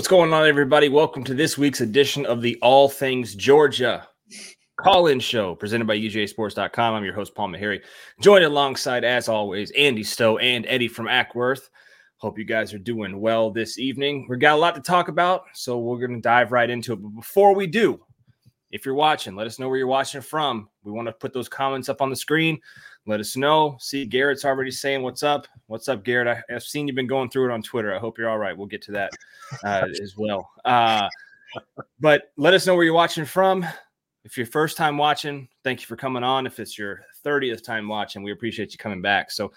what's going on, everybody? Welcome to this week's edition of the All Things Georgia call in show presented by UGASports.com. I'm your host, Paul Maharry, joined alongside, as always, Andy Stowe and Eddie from Acworth. Hope you guys are doing well this evening. We've got a lot to talk about, so we're going to dive right into it. But before we do, if you're watching, let us know where you're watching from. We want to put those comments up on the screen. Let us know. See, Garrett's already saying what's up. What's up, Garrett? I, have seen you've been going through it on Twitter. I hope you're all right. We'll get to that uh, as well. Uh, but let us know where you're watching from. If you're first time watching, thank you for coming on. If it's your 30th time watching, we appreciate you coming back. So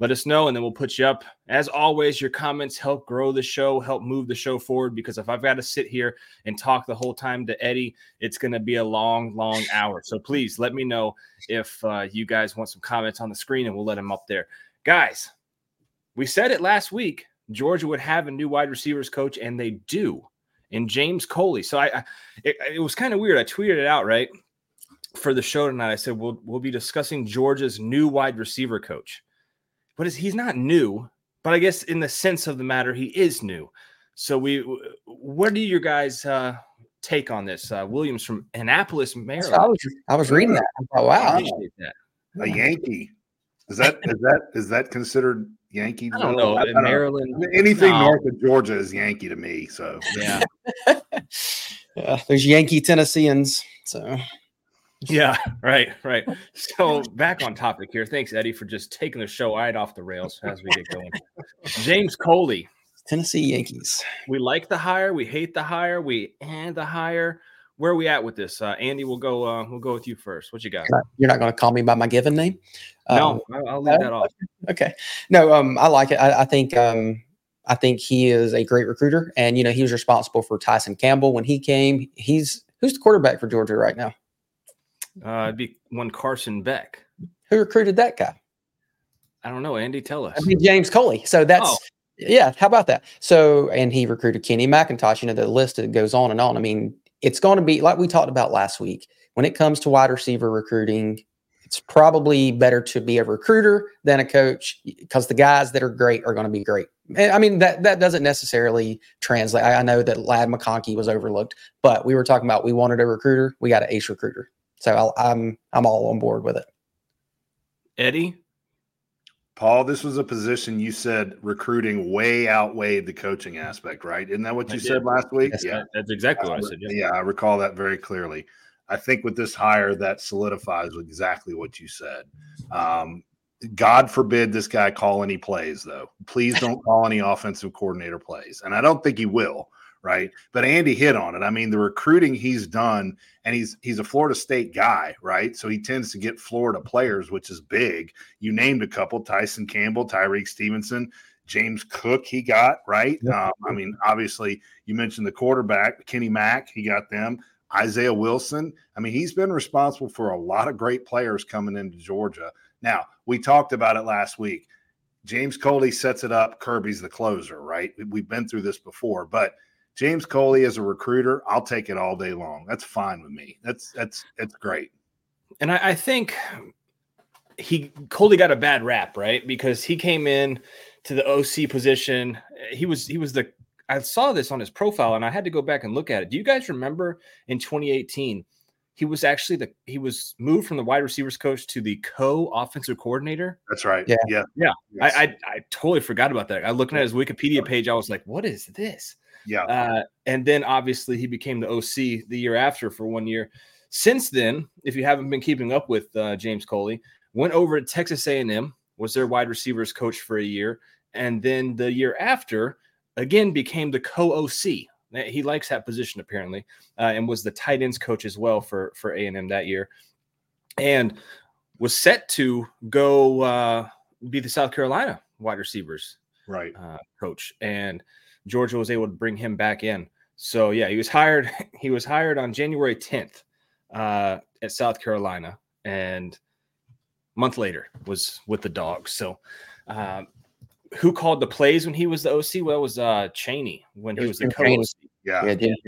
let us know and then we'll put you up. As always, your comments help grow the show, help move the show forward. Because if I've got to sit here and talk the whole time to Eddie, it's going to be a long, long hour. So please let me know if uh, you guys want some comments on the screen and we'll let them up there. Guys, we said it last week. Georgia would have a new wide receivers coach, and they do in James Coley. So I, I it, it was kind of weird. I tweeted it out right for the show tonight. I said we'll we'll be discussing Georgia's new wide receiver coach but he's not new. But I guess in the sense of the matter, he is new. So we, what do your guys uh, take on this? Uh, Williams from Annapolis, Maryland. I was, I was reading that. Oh, wow, that. a Yankee. Is that is that is that considered Yankee? I don't know. I, I Maryland, know. anything no. north of Georgia is Yankee to me. So yeah, yeah. There's Yankee Tennesseans. So yeah, right, right. So back on topic here. Thanks, Eddie, for just taking the show right off the rails as we get going. James Coley, Tennessee Yankees. We like the hire. We hate the hire. We and the hire. Where are we at with this? Uh, Andy, we'll go. Uh, we'll go with you first. What you got? You're not going to call me by my given name. No, um, I'll leave that off. Okay. No, um, I like it. I, I think. Um, I think he is a great recruiter, and you know he was responsible for Tyson Campbell when he came. He's who's the quarterback for Georgia right now? Uh, it'd be one Carson Beck. Who recruited that guy? I don't know. Andy, tell us. I mean, James Coley. So that's oh. yeah. How about that? So and he recruited Kenny McIntosh. You know the list that goes on and on. I mean, it's going to be like we talked about last week. When it comes to wide receiver recruiting, it's probably better to be a recruiter than a coach because the guys that are great are going to be great. I mean that that doesn't necessarily translate. I, I know that Ladd McConkey was overlooked, but we were talking about we wanted a recruiter. We got an ace recruiter. So I'll, I'm I'm all on board with it. Eddie, Paul, this was a position you said recruiting way outweighed the coaching aspect, right? Isn't that what you I said did. last week? Yes, yeah, that's exactly what I said. Yeah. yeah, I recall that very clearly. I think with this hire, that solidifies exactly what you said. Um, God forbid this guy call any plays, though. Please don't call any offensive coordinator plays, and I don't think he will right? But Andy hit on it. I mean, the recruiting he's done, and he's he's a Florida State guy, right? So he tends to get Florida players, which is big. You named a couple: Tyson Campbell, Tyrique Stevenson, James Cook. He got right. Um, I mean, obviously, you mentioned the quarterback, Kenny Mack. He got them. Isaiah Wilson. I mean, he's been responsible for a lot of great players coming into Georgia. Now, we talked about it last week. James Coley sets it up. Kirby's the closer, right? We've been through this before, but James Coley as a recruiter, I'll take it all day long. That's fine with me. That's that's that's great. And I, I think he Coley got a bad rap, right? Because he came in to the OC position. He was he was the I saw this on his profile and I had to go back and look at it. Do you guys remember in 2018? He was actually the he was moved from the wide receivers coach to the co-offensive coordinator. That's right. Yeah. Yeah. Yeah. Yes. I, I, I totally forgot about that. I looking at his Wikipedia page, I was like, what is this? Yeah. Uh, and then obviously he became the OC the year after for one year. Since then, if you haven't been keeping up with uh, James Coley, went over to Texas A&M, was their wide receivers coach for a year, and then the year after, again became the co-OC. He likes that position apparently, uh, and was the tight ends coach as well for for A&M that year, and was set to go uh, be the South Carolina wide receivers right uh, coach and Georgia was able to bring him back in. So yeah, he was hired. He was hired on January 10th uh, at South Carolina, and month later was with the Dogs. So, um, who called the plays when he was the OC? Well, it was uh, Chaney when he was the coach. Yeah, yeah didn't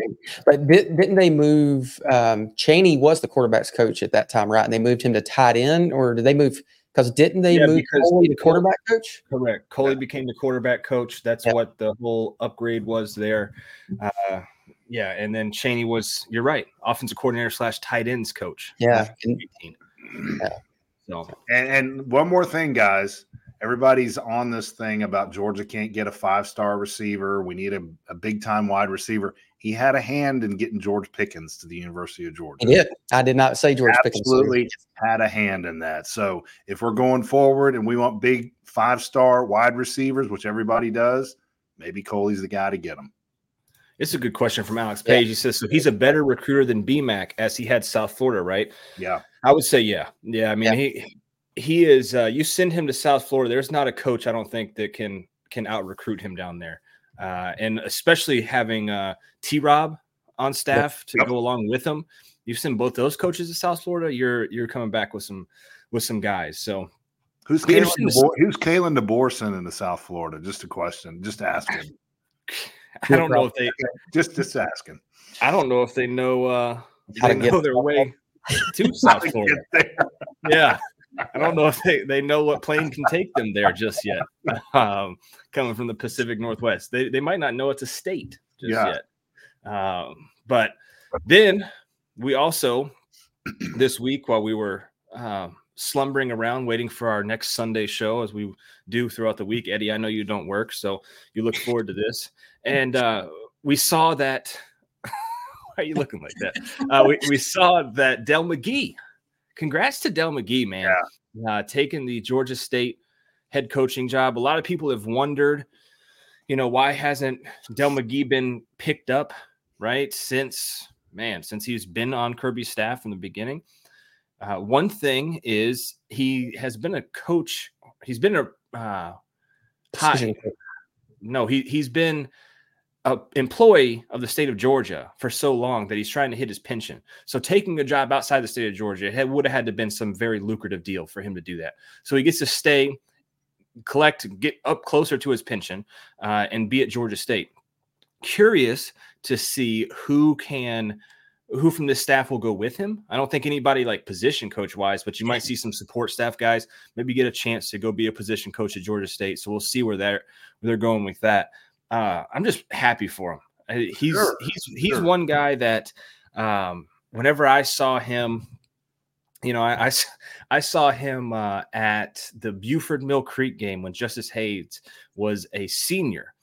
but did, not they move? Um, Chaney was the quarterbacks coach at that time, right? And they moved him to tight end, or did they move Because didn't they Yeah, move Coley to quarterback coach? Correct. Coley Yeah. became the quarterback coach. That's Yeah. what the whole upgrade was there. Uh, yeah, and then Chaney was. You're right. Offensive coordinator slash tight ends coach. Yeah. And 18. Yeah. So And, and one more thing, guys. Everybody's on this thing about Georgia can't get a five star receiver. We need a, a big time wide receiver. He had a hand in getting George Pickens to the University of Georgia. he did. I did not say George Pickens. Absolutely had a hand in that. So if we're going forward and we want big five star wide receivers, which everybody does, maybe Coley's the guy to get them. it's a good question from Alex Yeah. Page. He says so. He's a better recruiter than BMAC as he had South Florida, right? Yeah. I would say yeah. Yeah. I mean Yeah. he he is. Uh, you send him to South Florida. There's not a coach I don't think that can can out recruit him down there, uh, and especially having uh, T Rob on staff to Yep. go along with him. You send both those coaches to South Florida. You're you're coming back with some with some guys. So Who's Be Kalen interesting to see. DeBoer, who's Kalen DeBoer sending to South Florida? Just a question. Just asking. I don't know if they Just just asking. I don't know if they know uh How they to get know their way to South Florida. Yeah. I don't know if they, they know what plane can take them there just yet. Um, coming from the Pacific Northwest. They they might not know it's a state just Yeah. yet. Um, but then we also this week while we were um, slumbering around waiting for our next Sunday show as we do throughout the week. Eddie, I know you don't work, so you look forward to this. And uh, we saw that. Why are you looking like that? Uh, we, we saw that Del McGee. Congrats to Del McGee, man. Uh, taking the Georgia State head coaching job. A lot of people have wondered, you know, why hasn't Del McGee been picked up, right? Since, man, since he's been on Kirby's staff from the beginning. Uh, one thing is he has been a coach. He's been a uh, high, no, he he's been a employee of the state of Georgia for so long that he's trying to hit his pension. So taking a job outside the state of Georgia it had, would have had to been some very lucrative deal for him to do that. So he gets to stay, collect, get up closer to his pension, uh, and be at Georgia State. Curious to see who can. Who from this staff will go with him? I don't think anybody like position coach wise, but you might see some support staff guys maybe get a chance to go be a position coach at Georgia State. So we'll see where they're where they're going with that. Uh, I'm just happy for him. He's Sure, he's he's sure. one guy that um, whenever I saw him, you know, I I saw him uh, at the Buford Mill Creek game when Justice Hayes was a senior,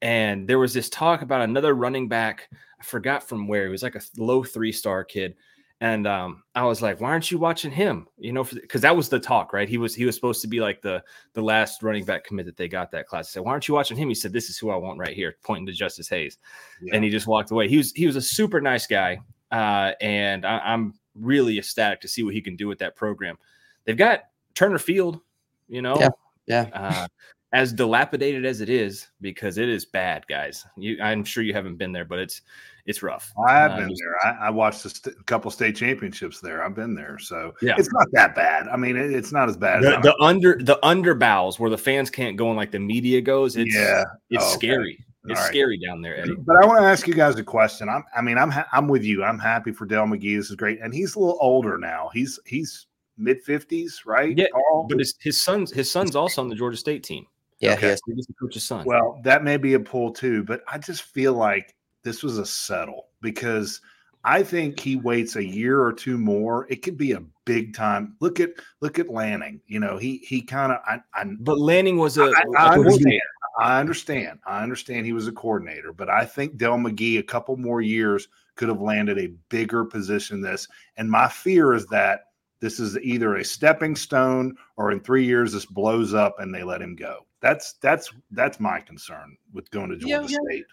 and there was this talk about another running back. I forgot from where he was like a low three star kid. And um, I was like, "Why aren't you watching him?" You know, because that was the talk, right? He was he was supposed to be like the the last running back commit that they got that class. I said, "Why aren't you watching him?" He said, "This is who I want right here," pointing to Justice Hayes, Yeah. and he just walked away. He was he was a super nice guy, uh, and I, I'm really ecstatic to see what he can do with that program. They've got Turner Field, you know, Yeah, yeah. uh, as dilapidated as it is, because it is bad, guys. You, I'm sure you haven't been there, but it's it's rough. I have Uh, been just- there. I, I watched a st- couple state championships there. I've been there, so Yeah. it's not that bad. I mean, it, it's not as bad. The, as the under the underbows where the fans can't go and like the media goes. It's yeah, it's Oh, okay. scary. It's All right. scary down there, Eddie. But I want to ask you guys a question. I'm, I mean, I'm, ha- I'm with you. I'm happy for Del McGee. This is great, and he's a little older now. He's, he's mid fifties, right? Yeah, Carl? But his, his son's his son's also on the Georgia State team. Yeah, Okay. he is. He to coach his son. Well, that may be a pull too, but I just feel like this was a settle because I think he waits a year or two more. It could be a big time. Look at look at Lanning. You know, he he kind of I, I but Lanning was a, I- a I understand. coordinator. I understand. I understand he was a coordinator, but I think Del McGee a couple more years could have landed a bigger position than this. And my fear is that this is either a stepping stone or in three years this blows up and they let him go. That's that's that's my concern with going to Yeah, Georgia yeah. State.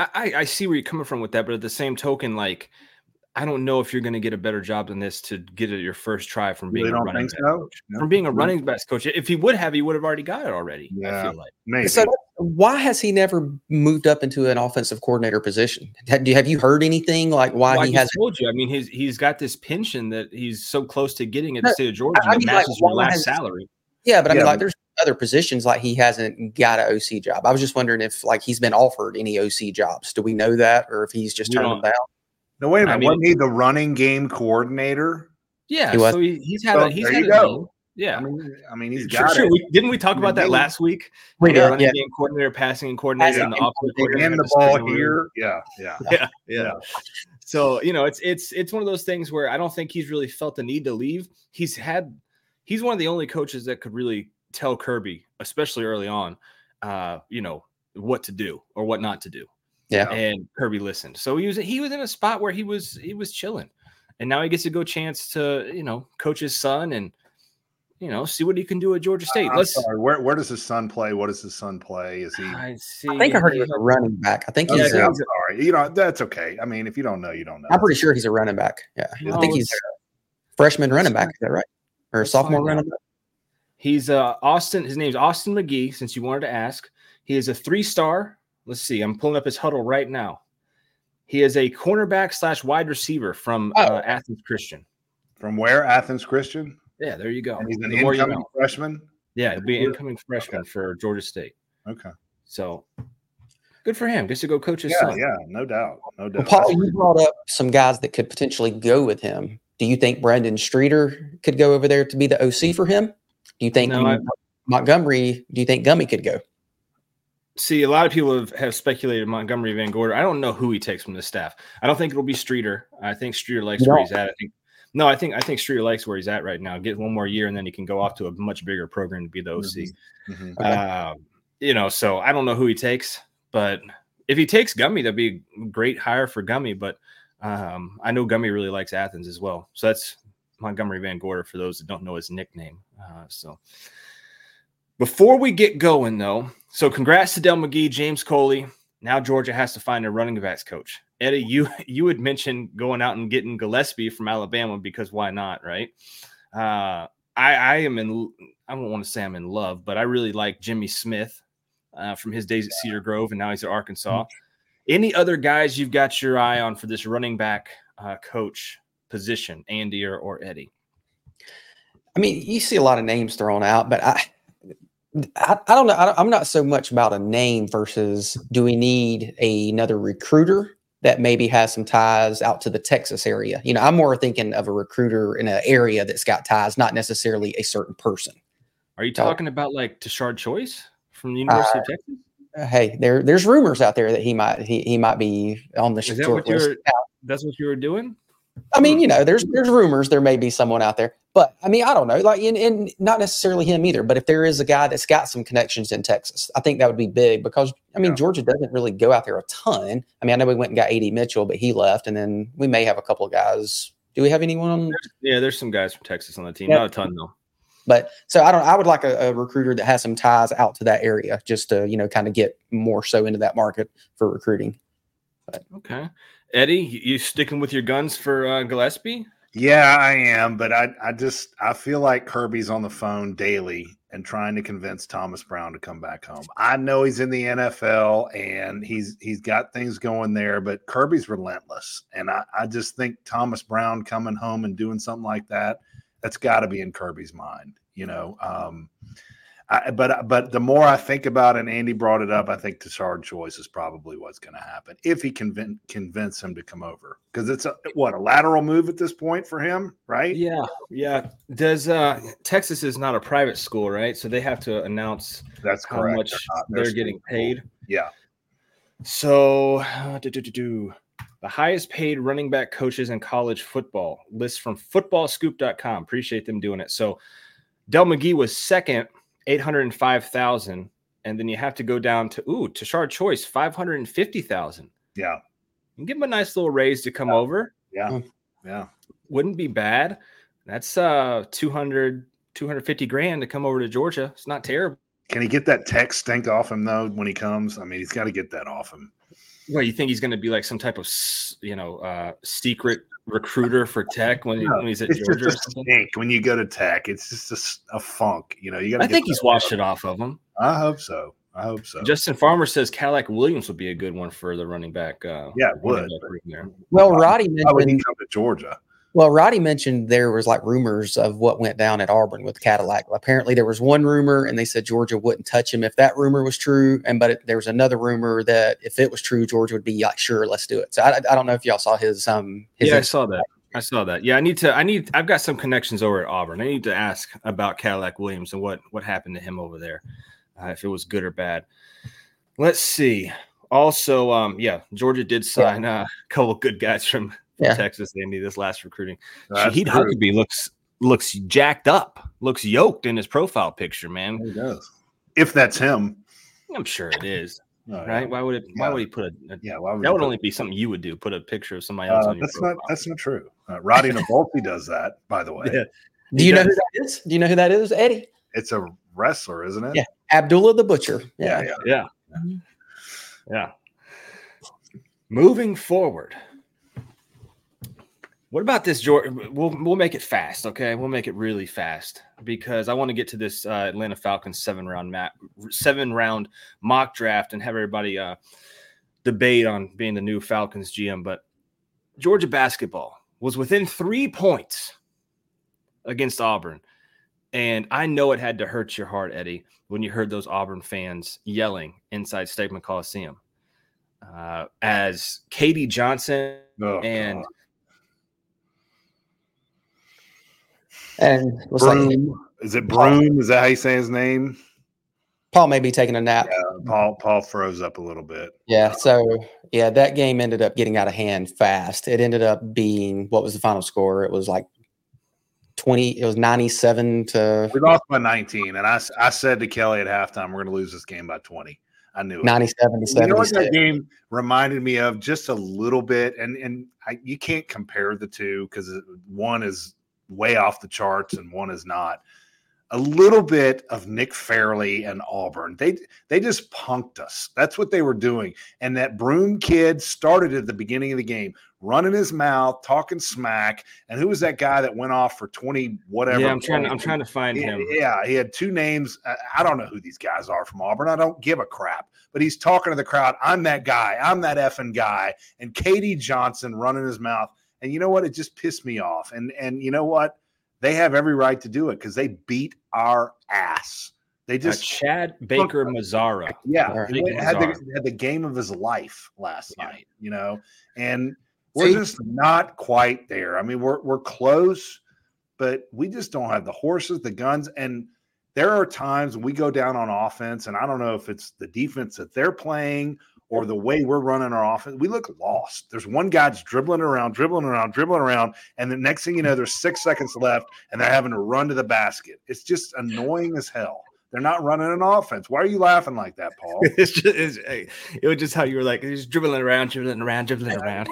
I, I- I see where you're coming from with that, but at the same token, like I don't know if you're going to get a better job than this to get it your first try from being Really a running back so? coach. No? From being a running backs coach, if he would have, he would have already got it already. I Yeah. feel like. Maybe. So why has he never moved up into an offensive coordinator position? Have you, have you heard anything like why Well, he just has? told you. I mean, he's he's got this pension that he's so close to getting at No, the state of Georgia I that mean, like, matches your why last has- salary. Yeah, but I mean, Yeah. like, there's other positions like he hasn't got an OC job. I was just wondering if like he's been offered any OC jobs. Do we know that, or if he's just turned them down? no, wait a I minute. mean- wasn't he the running game coordinator? Yeah, He was. so he, he's had Well, a he's there had you a go. Yeah, I mean, I mean, he's sure, got sure. it. We, didn't we talk about that last week? We The did, running yeah. game coordinator, passing coordinator, Passing and the and offensive coordinator. hand the ball here. Yeah, yeah. yeah, yeah. Yeah. So you know, it's it's it's one of those things where I don't think he's really felt the need to leave. He's had he's one of the only coaches that could really tell Kirby, especially early on, uh, you know, what to do or what not to do. Yeah. And Kirby listened. So he was he was in a spot where he was he was chilling. And now he gets a go chance to, you know, coach his son and you know, see what he can do at Georgia State. I'm Let's sorry. Where where does his son play? What does his son play? Is he? I see. I think I heard he was a running back. I think Yeah, he's. Okay, a- I'm sorry. You know that's okay. I mean, if you don't know, you don't know. I'm pretty sure he's a running back. Yeah, I think he's freshman running back. Is that right? Or sophomore running back? He's uh Austin. His name's Austin McGee. Since you wanted to ask, he is a three star. Let's see. I'm pulling up his Hudl right now. He is a cornerback slash wide receiver from Oh. uh, Athens Christian. From where? Athens Christian. Yeah, there you go. And he's an The more you incoming know. freshman. Yeah, he'll be an incoming freshman for Georgia State. Okay. So good for him. Gets to go coach his Yeah, son. yeah, no doubt, no Well, doubt. Paul, you brought up some guys that could potentially go with him. Do you think Brandon Streeter could go over there to be the OC for him? Do you think No, I- Montgomery? Do you think Gummy could go? See, a lot of people have, have speculated Montgomery Van Gorder. I don't know who he takes from the staff. I don't think it'll be Streeter. I think Streeter likes You where he's at. I think no, I think I think Streeter likes where he's at right now. Get one more year, and then he can go off to a much bigger program to be the OC. Mhm. Okay. Um, you know, so I don't know who he takes, but if he takes Gummy, that'd be a great hire for Gummy. But um, I know Gummy really likes Athens as well. So that's Montgomery Van Gorder for those that don't know his nickname. Uh, so before we get going, though, so congrats to Del McGee, James Coley. Now Georgia has to find a running backs coach. Eddie, you you had mentioned going out and getting Gillespie from Alabama because why not, right? Uh, I I am in. I don't want to say I'm in love, but I really like Jimmy Smith uh, from his days at Cedar Grove, and now he's at Arkansas. Any other guys you've got your eye on for this running back uh, coach position, Andy or, or Eddie? I mean, you see a lot of names thrown out, but I, I, I don't know. I don't, I'm not so much about a name versus do we need a, another recruiter that maybe has some ties out to the Texas area? You know, I'm more thinking of a recruiter in an area that's got ties, not necessarily a certain person. Are you talking about like Tashard Choice from the University of Texas? Uh, hey, there there's rumors out there that he might he, he might be on the Is that short what list. you're? That's what you were doing? I mean, you hmm. know, there's there's rumors there may be someone out there, but I mean, I don't know, like, and, and not necessarily him either. But if there is a guy that's got some connections in Texas, I think that would be big because I mean, Yeah. Georgia doesn't really go out there a ton. I mean, I know we went and got Ad Mitchell, but he left, and then we may have a couple of guys. Do we have anyone on? Yeah, there's some guys from Texas on the team. Yeah. Not a ton though. But so I don't. I would like a, a recruiter that has some ties out to that area, just to you know, kind of get more so into that market for recruiting. Okay, Eddie, you sticking with your guns for uh, Gillespie? Yeah, I am, but I I just I feel like Kirby's on the phone daily and trying to convince Thomas Brown to come back home. I know he's in the NFL and he's he's got things going there, but Kirby's relentless. And I, I just think Thomas Brown coming home and doing something like that, that's got to be in Kirby's mind, you know. Um I, but but the more I think about it, and Andy brought it up, I think Tashard Choice is probably what's going to happen if he convince convince him to come over because it's a, what a lateral move at this point for him, right? Yeah, yeah. Does uh Texas is not a private school, right? So they have to announce That's how correct. much They're they're getting paid. Yeah, So, uh, do, do, do, do. the highest paid running back coaches in college football list from footballscoop.com. Appreciate them doing it. So, Del McGee was second, 805,000. And then you have to go down to, ooh, Tashard Choice, 550,000. yeah, And give him a nice little raise to come over. yeah, Hmm. yeah. Wouldn't be bad. That's uh 200, 250 grand to come over to Georgia. It's not terrible. Can he get that tech stink off him though when he comes? I mean, he's got to get that off him. Well, you think he's going to be like some type of, you know, uh, secret recruiter for tech when, he, No, when he's at It's Georgia or just a something? stink when you go to tech. It's just a, a funk. You know, you got. I think he's washed it off of him. I hope so. I hope so. Justin Farmer says Cadillac Williams would be a good one for the running back. Uh, yeah, would. back room. Well, Roddy Why would he mentioned. come to Georgia? Well, Roddy mentioned there was like rumors of what went down at Auburn with Cadillac. Apparently, there was one rumor, and they said Georgia wouldn't touch him if that rumor was true. And but it, there was another rumor that if it was true, Georgia would be like, "Sure, let's do it." So I, I don't know if y'all saw his um his Yeah, I saw that. I saw that. Yeah, I need to. I need. I've got some connections over at Auburn. I need to ask about Cadillac Williams and what what happened to him over there, uh, if it was good or bad. Let's see. Also, um, yeah, Georgia did sign yeah. uh, a couple good guys from, yeah. Texas. Andy, this last recruiting. Shahid Huckabee looks looks jacked up, looks yoked in his profile picture. Man, he does. If that's him, I'm sure it is. Oh, right? Yeah. Why would it? Why would he put a? a yeah, would that would only be something you would do. Put a picture of somebody else. Uh, that's not. That's not true. Uh, Roddy Nabolti does that, by the way. Yeah. Do you know who that is? Do you know who that is, Eddie? It's a wrestler, isn't it? Yeah, Abdullah the Butcher. Yeah, yeah, yeah. yeah. yeah. Moving forward, what about this, George? We'll we'll make it fast, okay? We'll make it really fast because I want to get to this uh, Atlanta Falcons seven round map, seven round mock draft, and have everybody uh, debate on being the new Falcons GM. But Georgia basketball was within three points against Auburn, and I know it had to hurt your heart, Eddie, when you heard those Auburn fans yelling inside Stegeman Coliseum uh, as Katie Johnson oh, and. God And Broome. Like, is it Broome? Is that how you say his name? Paul may be taking a nap. Yeah, Paul Paul froze up a little bit. Yeah, so yeah, that game ended up getting out of hand fast. It ended up being what was the final score? It was like 20 it was 97 to we lost by 19 and I, I said to kelly at halftime we're going to lose this game by 20 i knew it. 97 to 70 you know what that game reminded me of just a little bit and and I, you can't compare the two because one is way off the charts and one is not. A little bit of Nick Fairley and Auburn. They they just punked us. That's what they were doing. And that Broome kid started at the beginning of the game, running his mouth, talking smack. And who was that guy that went off for 20 whatever? Yeah, I'm trying to, I'm trying to find he, him. Yeah, he had two names. I don't know who these guys are from Auburn. I don't give a crap. But he's talking to the crowd. I'm that guy. I'm that effing guy. And Katie Johnson running his mouth. And you know what? It just pissed me off. And and you know what? They have every right to do it because they beat our ass. They just uh, Chad Baker Mazara. Yeah, had the, had the, game of his life last yeah. night. You know, and we're See, just not quite there. I mean, we're we're close, but we just don't have the horses, the guns, and there are times when we go down on offense, and I don't know if it's the defense that they're playing or the way we're running our offense, we look lost. There's one guy just dribbling around, dribbling around, dribbling around, and the next thing you know, there's six seconds left, and they're having to run to the basket. It's just annoying as hell. They're not running an offense. Why are you laughing like that, Paul? it's just it's, it was just how you were like just dribbling around, dribbling around, dribbling around.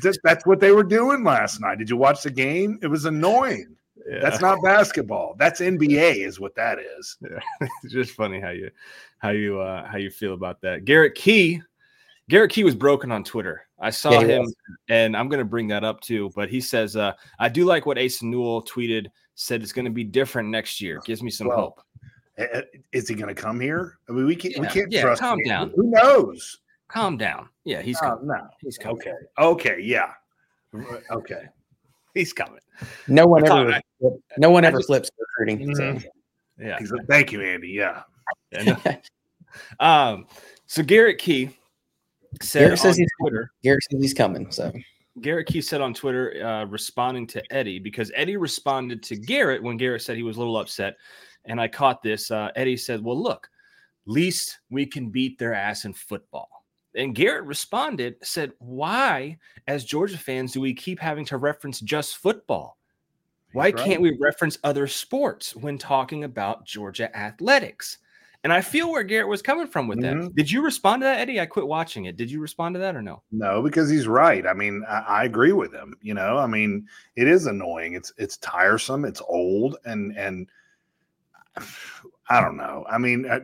Just, that's what they were doing last night. Did you watch the game? It was annoying. Yeah. That's not basketball. That's NBA, is what that is. Yeah. it's just funny how you how you uh how you feel about that. Garrett Key Garrett Key was broken on Twitter. I saw yeah, him, was. and I'm going to bring that up too. But he says, uh, I do like what Asa Newell tweeted, said it's going to be different next year. Gives me some well, hope. Is he going to come here? I mean, we can't, yeah, we can't yeah, trust calm him. down. Who knows? Calm down. Yeah, he's uh, coming. no, he's coming. Okay. Okay. Yeah. Okay. he's coming. No one ever, no one ever just, flips recruiting. Mm-hmm. So. Yeah. Thank you, Andy. Yeah. yeah no. um, so Garrett Key, said Garrett says he's Twitter. Garrett says he's coming. So Garrett Key said on Twitter, uh, responding to Eddie because Eddie responded to Garrett when Garrett said he was a little upset, and I caught this. Uh, Eddie said, "Well, look, least we can beat their ass in football." And Garrett responded, said, "Why, as Georgia fans, do we keep having to reference just football? Why can't we reference other sports when talking about Georgia athletics?" And I feel where Garrett was coming from with mm-hmm. that. Did you respond to that, Eddie? I quit watching it. Did you respond to that or no? No, because he's right. I mean, I, I agree with him. You know, I mean, it is annoying. It's it's tiresome. It's old, and and I don't know. I mean, uh,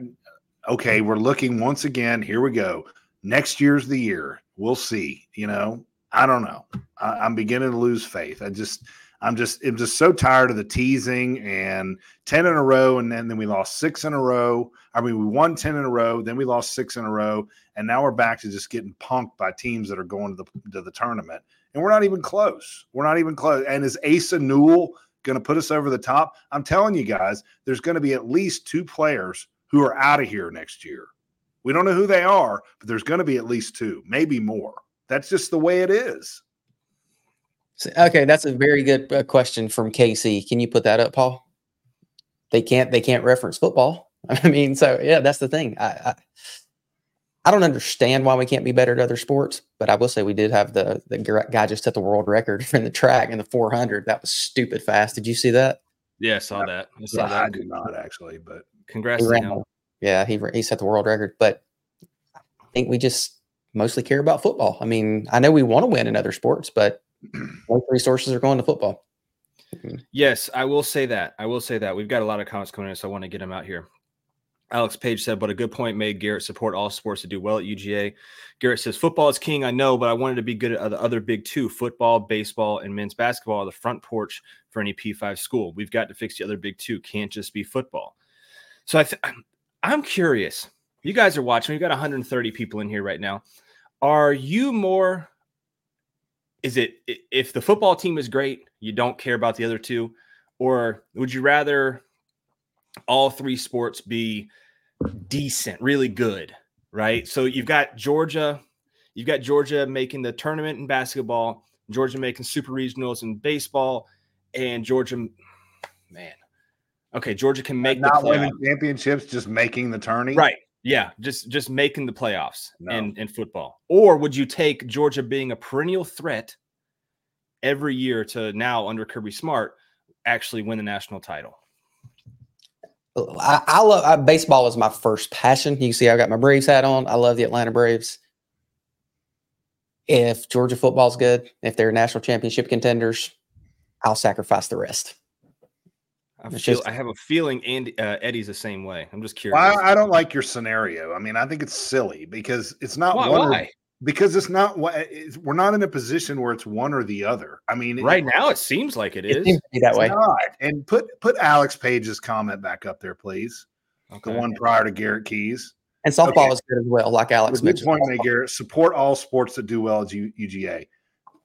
okay, we're looking once again. Here we go. Next year's the year. We'll see. You know, I don't know. I, I'm beginning to lose faith. I just I'm just I'm just so tired of the teasing and 10 in a row and then, then we lost six in a row. I mean we won 10 in a row, then we lost six in a row, and now we're back to just getting punked by teams that are going to the to the tournament. And we're not even close. We're not even close. And is Asa Newell going to put us over the top? I'm telling you guys, there's going to be at least two players who are out of here next year. We don't know who they are, but there's going to be at least two, maybe more. That's just the way it is. Okay, that's a very good uh, question from KC. Can you put that up, Paul? They can't. They can't reference football. I mean, so yeah, that's the thing. I, I, I don't understand why we can't be better at other sports, but I will say we did have the the guy just set the world record in the track in the 400. That was stupid fast. Did you see that? Yeah, I saw that. I saw Yeah, that. I did not actually, but Congrats He to him. Yeah, he he set the world record, but I think we just mostly care about football. I mean, I know we want to win in other sports, but most resources are going to football. Yes, I will say that. I will say that. We've got a lot of comments coming in, so I want to get them out here. Alex Page said, but a good point made. Garrett support all sports to do well at UGA. Garrett says, football is king. I know, but I wanted to be good at the other big two football, baseball, and men's basketball are the front porch for any P5 school. We've got to fix the other big two. Can't just be football. So I th- I'm- I'm curious. You guys are watching. We've got 130 people in here right now. Are you more? Is it if the football team is great, you don't care about the other two, or would you rather all three sports be decent, really good, right? So you've got Georgia, you've got Georgia making the tournament in basketball, Georgia making super regionals in baseball, and Georgia, man, okay, Georgia can make the not winning championships, just making the tourney. Right. Yeah, just just making the playoffs No. in in football. Or would you take Georgia being a perennial threat every year to now under Kirby Smart actually win the national title? Oh, I, I love I, baseball is my first passion. You can see I got my Braves hat on. I love the Atlanta Braves. If Georgia football's good, if they're national championship contenders, I'll sacrifice the rest. I feel just- I have a feeling Andy uh, Eddie's the same way. I'm just curious. Well, I, I don't like your scenario. I mean, I think it's silly because it's not why? one or- why? because it's not what we're not in a position where it's one or the other. I mean, it- Right now, it seems like it It is. seems to be that it's way. not. And put put Alex Page's comment back up there, please. Okay. The one prior to Garrett Keys. And softball Okay. is good as well, like Alex Good mentioned. point, made, Garrett. Support all sports that do well at U- UGA.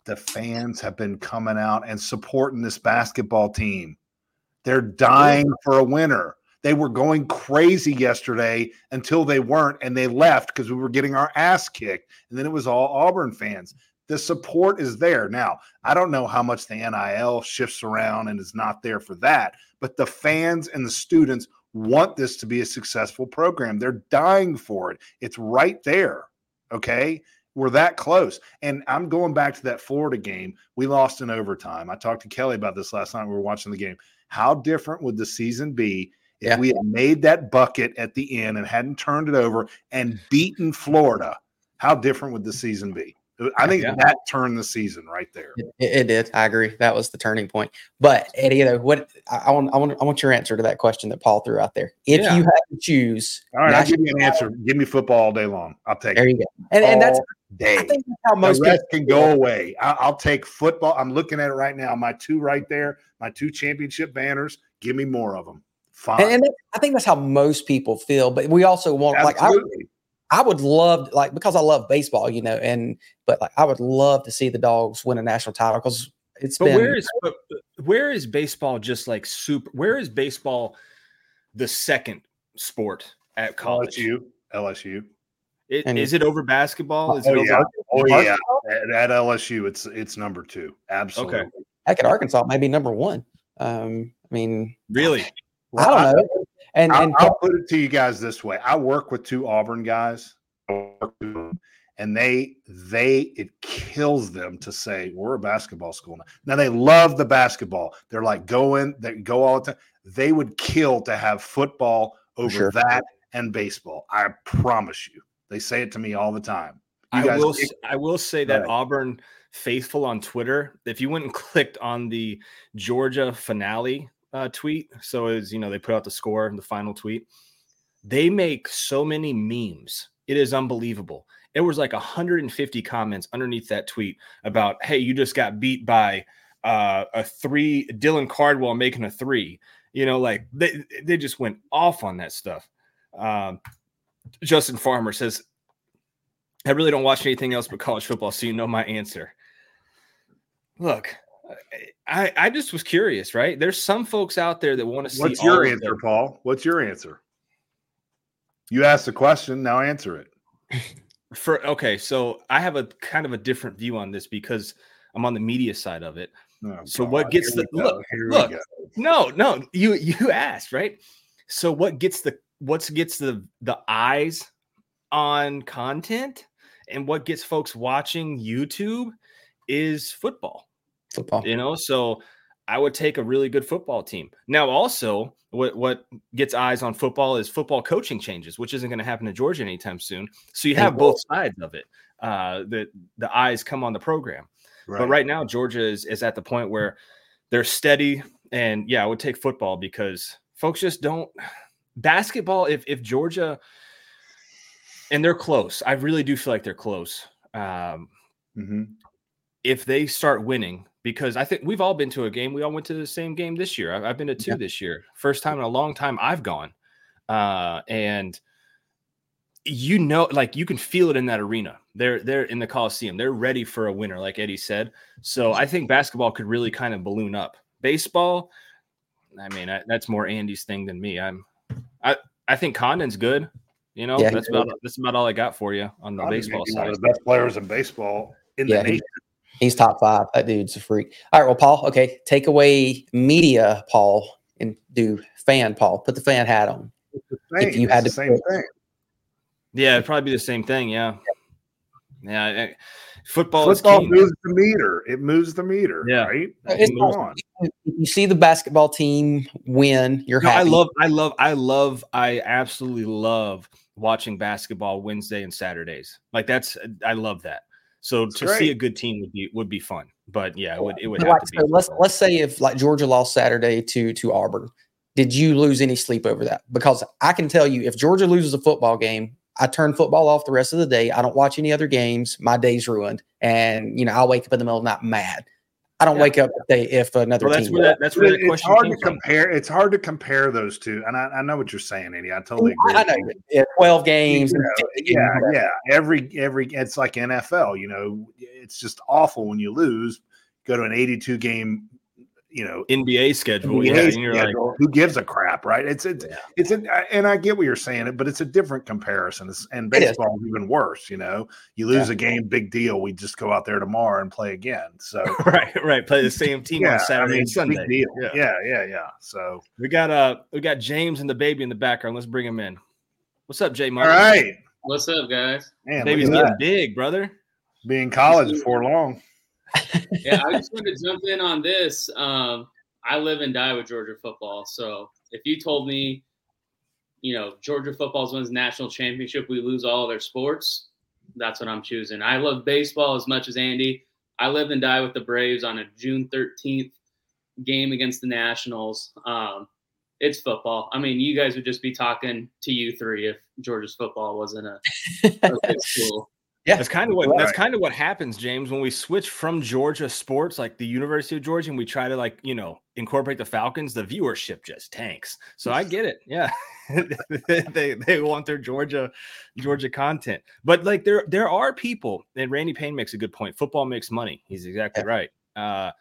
The fans have been coming out and supporting this basketball team. They're dying for a winner. They were going crazy yesterday until they weren't, and they left because we were getting our ass kicked. And then it was all Auburn fans. The support is there. Now, I don't know how much the NIL shifts around and is not there for that, but the fans and the students want this to be a successful program. They're dying for it. It's right there. Okay. We're that close. And I'm going back to that Florida game. We lost in overtime. I talked to Kelly about this last night. We were watching the game. How different would the season be if Yeah. we had made that bucket at the end and hadn't turned it over and beaten Florida? How different would the season be? I think Yeah. that turned the season right there. It, it did. I agree. That was the turning point. But Eddie, what I, want, I want, I want your answer to that question that Paul threw out there. If Yeah. you had to choose, All right, I'll give you an answer. Give me football all day long. I'll take there it you go. And, and that's day. I think that's how the most people can go away. I, I'll take football. I'm looking at it right now. My two right there, my two championship banners. Give me more of them. Fine. And, and that- I think that's how most people feel. But we also want, like, I, I would love, like, because I love baseball, you know, and but like, I would love to see the dogs win a national title because it's But been. where is but, but where is baseball just like super? Where is baseball the second sport at college? LSU. LSU. It, And- is it over basketball? Is Oh, it over? yeah. Oh yeah. At, at LSU, it's it's number two. Absolutely. heck at Arkansas, maybe number one. Um, I mean, Really? I don't know. And I'll, and I'll put it to you guys this way: I work with two Auburn guys, and they they it kills them to say we're a basketball school now. Now they love the basketball. They're like going, they go all the time. They would kill to have football over Sure. that and baseball. I promise you. They say it to me all the time. You I guys will. I will say that Right. Auburn faithful on Twitter. If you went and clicked on the Georgia finale uh, tweet, so as you know, they put out the score in the final tweet. They make so many memes. It is unbelievable. It was like 150 comments underneath that tweet about, "Hey, you just got beat by uh, a three." Dylan Cardwell making a three. You know, like they they just went off on that stuff. Um, Justin Farmer says, I really don't watch anything else but college football, so you know my answer. Look, I I just was curious, right? There's some folks out there that want to see. What's your answer, Paul? What's your answer? You asked the question. Now answer it. for okay, so I have a kind of a different view on this because I'm on the media side of it. Oh, So God, what gets here the- look, look. No, no, you you asked, right? So what gets the what's gets the the eyes on content and what gets folks watching YouTube is football. Football. You know, so I would take a really good football team. Now also what what gets eyes on football is football coaching changes, which isn't going to happen to Georgia anytime soon. So you have both sides of it. Uh the the eyes come on the program. But right now, Georgia is, is at the point where they're steady. And yeah, I would take football because folks just don't basketball. If if Georgia and they're close, I really do feel like they're close. Um, Mhm. if they start winning, because I think we've all been to a game. We all went to the same game this year. I've, I've been to two Yeah. this year. First time in a long time I've gone. Uh, and you know, like you can feel it in that arena. They're they're in the Coliseum. They're ready for a winner, like Eddie said. So I think basketball could really kind of balloon up. Baseball, I mean, I, that's more Andy's thing than me. I'm, I I think Condon's good. You know, Yeah, that's he's about that's about all I got for you on the Condon baseball be one side. of the best players in baseball in Yeah, the he- nation. He's top five. That dude's a freak. All right, well, Paul. Okay, take away media, Paul, and do fan, Paul. Put the fan hat on. It's the If same. you had It's to the same pick- thing. Yeah, it'd probably be the same thing. Yeah, yeah. eh, Football, Football king. moves the meter. It moves the meter. Yeah. Right. Uh, it's Come on. You see the basketball team win, you're No, I love, I love, I love, I absolutely love watching basketball Wednesday and Saturdays. Like that's, I love that. So It's to see a good team would be would be fun. But yeah, it would it would have like, to be. so let's football. let's say if like Georgia lost Saturday to to Auburn, did you lose any sleep over that? Because I can tell you, if Georgia loses a football game, I turn football off the rest of the day. I don't watch any other games. My day's ruined, and you know I'll wake up in the middle of the night mad. I don't Yeah. wake up if, they, if another Well, that's team. where that that's where that It's hard came to from. compare. It's hard to compare those two, and I, I know what you're saying, Andy. I totally agree. I know. Yeah, Twelve games. You know, yeah, games. yeah. Every every it's like NFL. You know, it's just awful when you lose. Go to an 82 game. You know, NBA schedule. NBA yeah, and you're like, who gives a crap, right? It's it's Yeah. it's an, and I get what you're saying, but it's a different comparison. It's, and It is. baseball is even worse. You know, you lose a game, big deal. We just go out there tomorrow and play again. So right, right. Play the same team yeah, on Saturday I mean, and Sunday. big deal. Yeah. Yeah. yeah, yeah, So We got uh we got James and the baby in the background. Let's bring him in. What's up, Jay? all Mother? right, What's up, guys? man. Baby's getting big, brother. Being college before long. Yeah, I just wanted to jump in on this. Um, I live and die with Georgia football. So if you told me, you know, Georgia football's wins national championship, we lose all their sports, that's what I'm choosing. I love baseball as much as Andy. I live and die with the Braves on a June 13th game against the Nationals. Um, it's football. I mean, you guys would just be talking to you three if Georgia's football wasn't a, a school. Yeah. That's kind of what that's kind of what happens, James, when we switch from Georgia sports, like the University of Georgia, and we try to like you know incorporate the Falcons. The viewership just tanks. So I get it. Yeah, they they want their Georgia Georgia content, but like there there are people, and Randy Payne makes a good point. Football makes money. He's exactly right. Uh,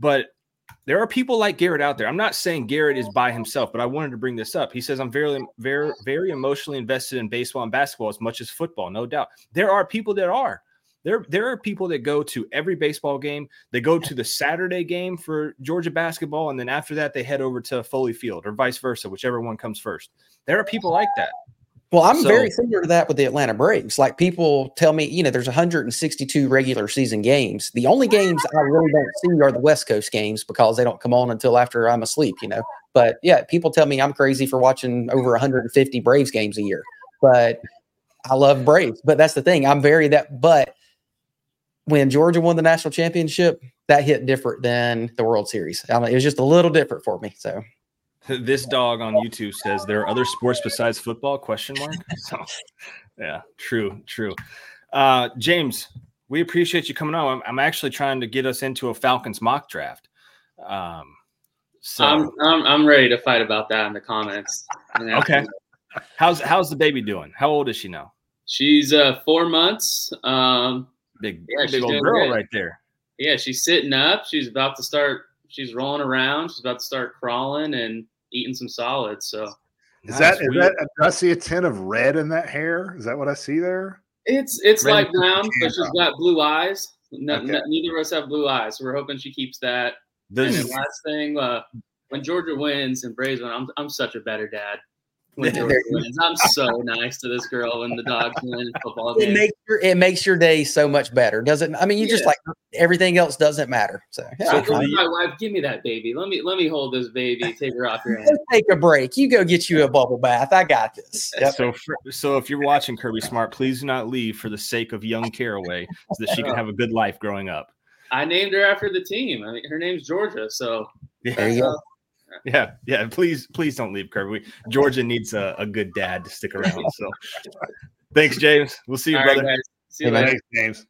but there are people like Garrett out there. I'm not saying Garrett is by oh. himself, but I wanted to bring this up. He says I'm very, very, very emotionally invested in baseball and basketball as much as football, no doubt. There are people that are. There, there are people that go to every baseball game. They go to the Saturday game for Georgia basketball, and then after that, they head over to Foley Field or vice versa, whichever one comes first. There are people like that. Well, I'm So- very similar to that with the Atlanta Braves. Like people tell me, you know, there's 162 regular season games. The only games I really don't see are the West Coast games because they don't come on until after I'm asleep, you know. But yeah, people tell me I'm crazy for watching over 150 Braves games a year. But I love Braves. But that's the thing. I'm very that but when Georgia won the national championship, that hit different than the World Series. I don't it was just a little different for me. So This dog on YouTube says there are other sports besides football? Question mark. So, yeah, true, true. Uh, James, we appreciate you coming on. I'm, I'm actually trying to get us into a Falcons mock draft. Um, so I'm, I'm I'm ready to fight about that in the comments. Okay. how's how's the baby doing? How old is she now? She's uh four months. Um, Big Yeah, big old girl good. right there. yeah, she's sitting up. She's about to start. She's rolling around. She's about to start crawling and eating some solids. So Is that Nice. that? Do I see a tint of red in that hair? Is that what I see there? it's it's Red- light brown, but she's got blue eyes. No, Okay. no- neither of us have blue eyes, so we're hoping she keeps that. And This then last thing, uh, when Georgia wins and Braves win, I'm I'm such a better dad. When Georgia wins, I'm so nice to this girl when the dogs win football It games. makes your it makes your day so much better, doesn't? I mean, you just like everything else doesn't matter. So yeah, So I'm go fine. to my wife, give me that baby. Let me let me hold this baby. Take her off your Go hand. take a break. You go get you a bubble bath. I got this. Yep. so for, so if you're watching Kirby Smart, please do not leave for the sake of young Caraway so that she can oh. have a good life growing up. I named her after the team. I mean, her name's Georgia, so There you go. Yeah, yeah. Please, please don't leave, Kirby. Georgia needs a, a good dad to stick around. So, thanks, James. We'll see you, all right, brother. guys. See you Hey, man. later. Thanks, James.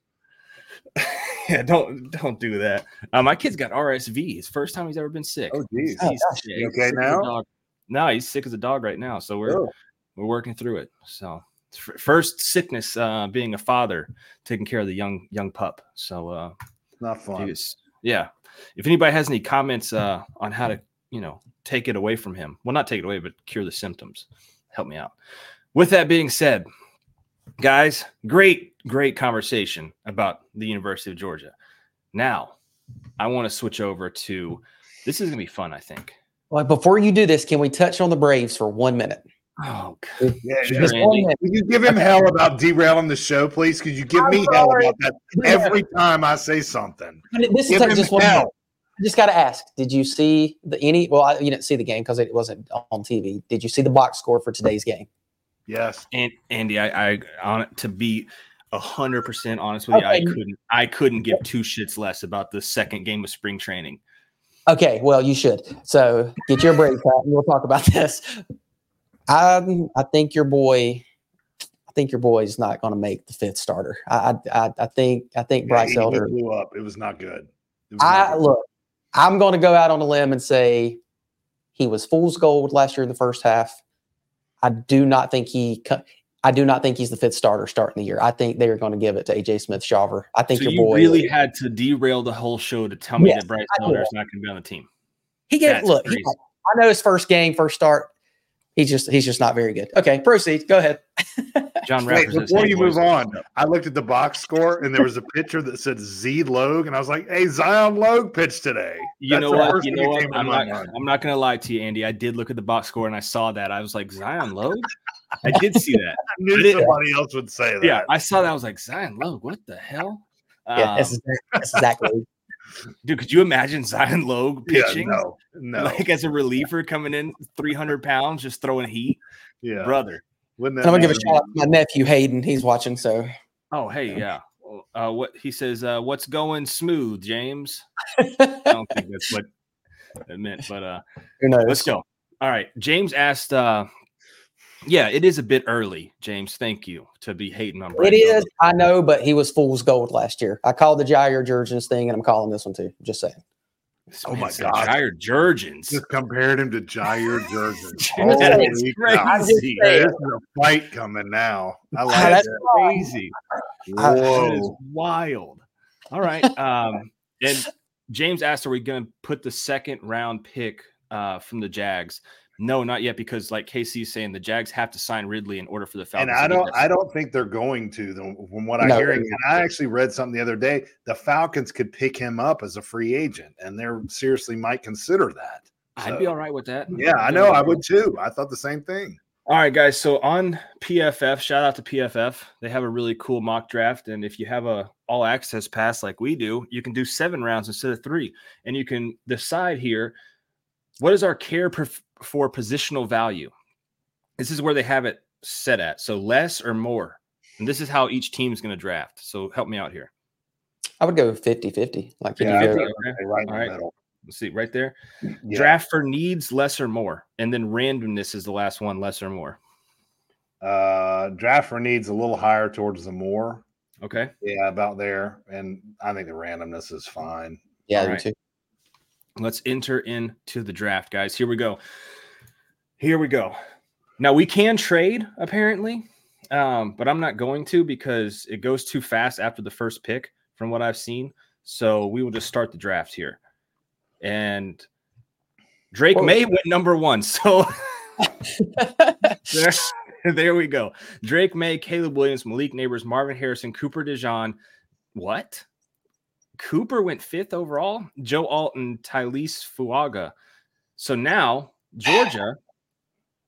yeah, don't don't do that. Uh, my kid's got RSV. It's first time he's ever been sick. Oh, geez. Oh, He's- yeah, You he's okay sick as a now? No, he's sick as a dog right now. So we're Oh. we're working through it. So first sickness, uh, being a father, taking care of the young young pup. So uh, Not fun. you yeah, if anybody has any comments uh, on how to you know take it away from him, well, not take it away, but cure the symptoms, help me out. With that being said, guys, great great conversation about the University of Georgia. Now, I want to switch over to this is gonna be fun. I think. Well, before you do this, can we touch on the Braves for one minute? Oh, God. Yeah, Sure, yeah. Just Andy. one minute. Could you give him hell about derailing the show, please? Could you give I'm me hell about that every time I say something? This Give is him just one hell. minute. I just got to ask: Did you see the any? Well, I, you didn't see the game because it wasn't on TV. Did you see the box score for today's game? Yes. And Andy, I, I on to be a hundred percent honest with you, I couldn't I couldn't give two shits less about the second game of spring training. Okay, well, you should. So get your break, Pat, and we'll talk about this. I I think your boy, I think your boy is not going to make the fifth starter. I I, I- I think I think Yeah, Bryce he- he Elder. blew up. It was not good. It was not I good. look. I'm going to go out on a limb and say he was fool's gold last year in the first half. I do not think he. I do not think he's the fifth starter starting the year. I think they are going to give it to AJ Smith-Shawver. I think So your you boy really had to derail the whole show to tell me Yes, that Bryce Elder is not going to be on the team. he gave. That's Look, he- I know his first game, first start. He's just he's just not very good. Okay, proceed. Go ahead. John Wait, represents before you move on, I looked at the box score and there was a picture that said Z Logue, and I was like, "Hey, Zion Logue pitched today." You That's know what? You know what? I'm not. mind. I'm not going to lie to you, Andy. I did look at the box score and I saw that. I was like Zion Logue. I did see that. I knew I did- somebody else would say that. Yeah, I saw that. I was like Zion Logue. What the hell? Yeah, that's, Um, exactly, that's exactly. dude, could you imagine Zion Logue Yeah, pitching? no, no. like as a reliever coming in 300 pounds, just throwing heat, yeah, brother. Wouldn't that I'm gonna give a be- shout out to my nephew Hayden. He's watching. So Oh, hey, yeah. Uh, what he says, uh, what's going smooth, James? I don't think that's what it meant, but uh, who knows? let's go. All right, James asked. Uh, yeah, it is a bit early, James. Thank you to be hating on. It Bryce is, Elder. I know, but he was fool's gold last year. I called the Jair Jurrjens thing, and I'm calling this one too. Just saying. This Oh man my said God. Jair Jurrjens. Just compared him to Jair Jurrjens. That is Holy crazy. cow. I'm just Yeah, saying. this is a fight coming now. I Ah, like that's it. Crazy. That is wild. All right. Um, and James asked, "Are we going to put the second round pick uh, from the Jags?" No, not yet, because like KC's saying, the Jags have to sign Ridley in order for the Falcons. And Falcons. I don't, that- I don't think they're going to. Though, from what I'm No. hearing, and I actually read something the other day. The Falcons could pick him up as a free agent, and they're seriously might consider that. I'd be all right with that. Yeah, I know. I would too. I thought the same thing. All right, guys. So on PFF, shout out to PFF. They have a really cool mock draft, and if you have a all access pass like we do, you can do seven rounds instead of three, and you can decide here what is our care per, for positional value. This is where they have it set at. So less or more, and this is how each team is going to draft. So help me out here. I would go 50 50. Like, can Yeah, you I go, think okay. right in the right. middle. Let's see right there. Yeah. Draft for needs, less or more, and then randomness is the last one, less or more. Uh, draft for needs a little higher towards the more. Okay. Yeah, about there. And I think the randomness is fine. yeah, All me right. too. Let's enter into the draft, guys. Here we go. Here we go. Now we can trade apparently, um, but I'm not going to because it goes too fast after the first pick, from what I've seen. So we will just start the draft here. And Drake Whoa. May went number one. So there, there we go. Drake Maye, Caleb Williams, Malik Nabers, Marvin Harrison, Cooper DeJean. What? Cooper went fifth overall. Joe Alton, Taliese Fuaga. So now Georgia.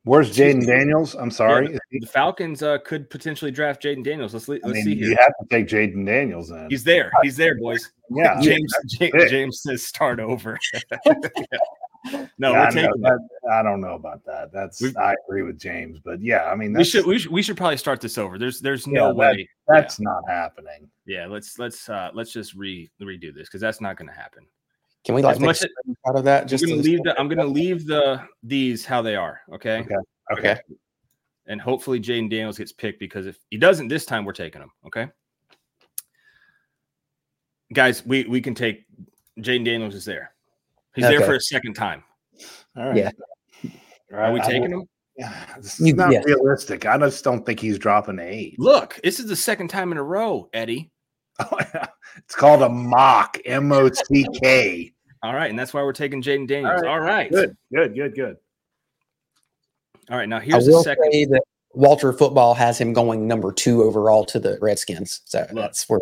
Where's Jayden Daniels? I'm sorry. Yeah, the Falcons uh, could potentially draft Jayden Daniels. Let's let's I mean, see here. You have to take Jayden Daniels then. He's there. He's there, boys. Yeah. James James, James says start over. yeah. No, yeah, we're taking. That, I don't know about that. That's we, I agree with James, but yeah, I mean, we should we should we should probably start this over. There's there's no yeah, way that, that's yeah. not happening. Yeah, let's let's uh let's just re redo this because that's not going to happen. Can we like as much out of that? Just I'm gonna leave the I'm gonna leave the these how they are. Okay. Okay. Okay. okay. And hopefully Jayden Daniels gets picked because if he doesn't this time, we're taking him. Okay. Guys, we we can take Jayden Daniels is there. He's okay. there for a second time. All right. Yeah. Are we taking him? Yeah, this is not yeah. realistic. I just don't think he's dropping eight. Look, this is the second time in a row, Eddie. Oh, yeah. It's called a mock, M O C K. All right, and that's why we're taking Jayden Daniels. All right. All right. Good, good, good, good. All right, now here's the second. Say that Walter Football has him going number two overall to the Redskins. So Look, that's where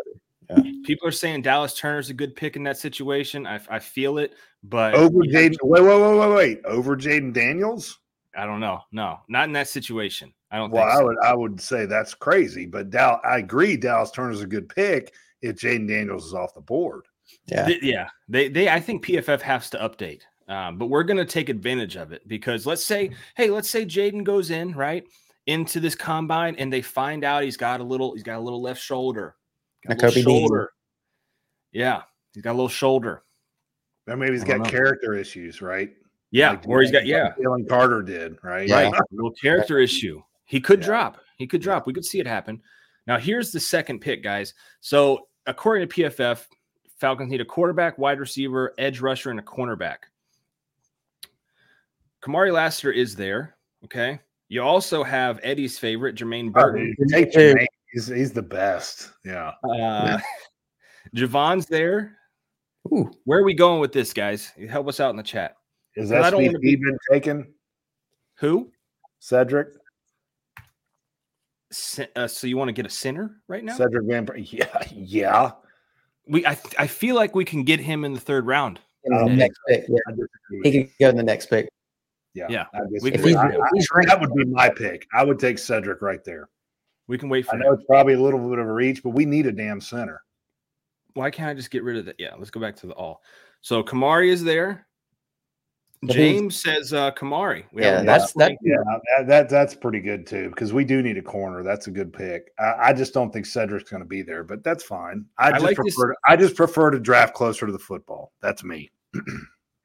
yeah. People are saying Dallas Turner's a good pick in that situation. I, I feel it, but over Jayden. Wait, wait, wait, wait, wait. Over Jayden Daniels? I don't know. No, not in that situation. I don't. Well, so. I would I would say that's crazy, but Dal, I agree. Dallas Turner's a good pick if Jayden Daniels is off the board. Yeah, they, yeah. They they I think PFF has to update, um, but we're going to take advantage of it because let's say, hey, let's say Jayden goes in right into this combine and they find out he's got a little he's got a little left shoulder a little shoulder. Yeah, he's got a little shoulder. Or maybe he's got know. character issues, right? Yeah, like, or he's got yeah. Jalen Carter did, right? Right, a little character issue. He could yeah. drop. He could drop. We could see it happen. Now here's the second pick, guys. So according to PFF, Falcons need a quarterback, wide receiver, edge rusher, and a cornerback. Kamari Lassiter is there. Okay. You also have Eddie's favorite, Jermaine oh, Burton. Oh, take Jermaine He's he's the best. Yeah. Uh, Javon's there. Ooh. Where are we going with this, guys? Help us out in the chat. Is that SVP be... been taken? Who? Sedrick. Uh, so you want to get a center right now? Sedrick Van. Yeah, yeah. We I I feel like we can get him in the third round. Um, next pick, yeah. He can go in the next pick. Yeah, yeah. If he's, I, he's I, that would be my pick. I would take Sedrick right there. We can wait for. I know it's probably a little bit of a reach, but we need a damn center. Why can't I just get rid of that? Yeah, let's go back to the all. So Kamari is there. James says uh Kamari. We yeah, that's that, yeah, that, that, that's pretty good too because we do need a corner. That's a good pick. I, I just don't think Sedrick's going to be there, but that's fine. I, I just like prefer. To, I just prefer to draft closer to the football. That's me.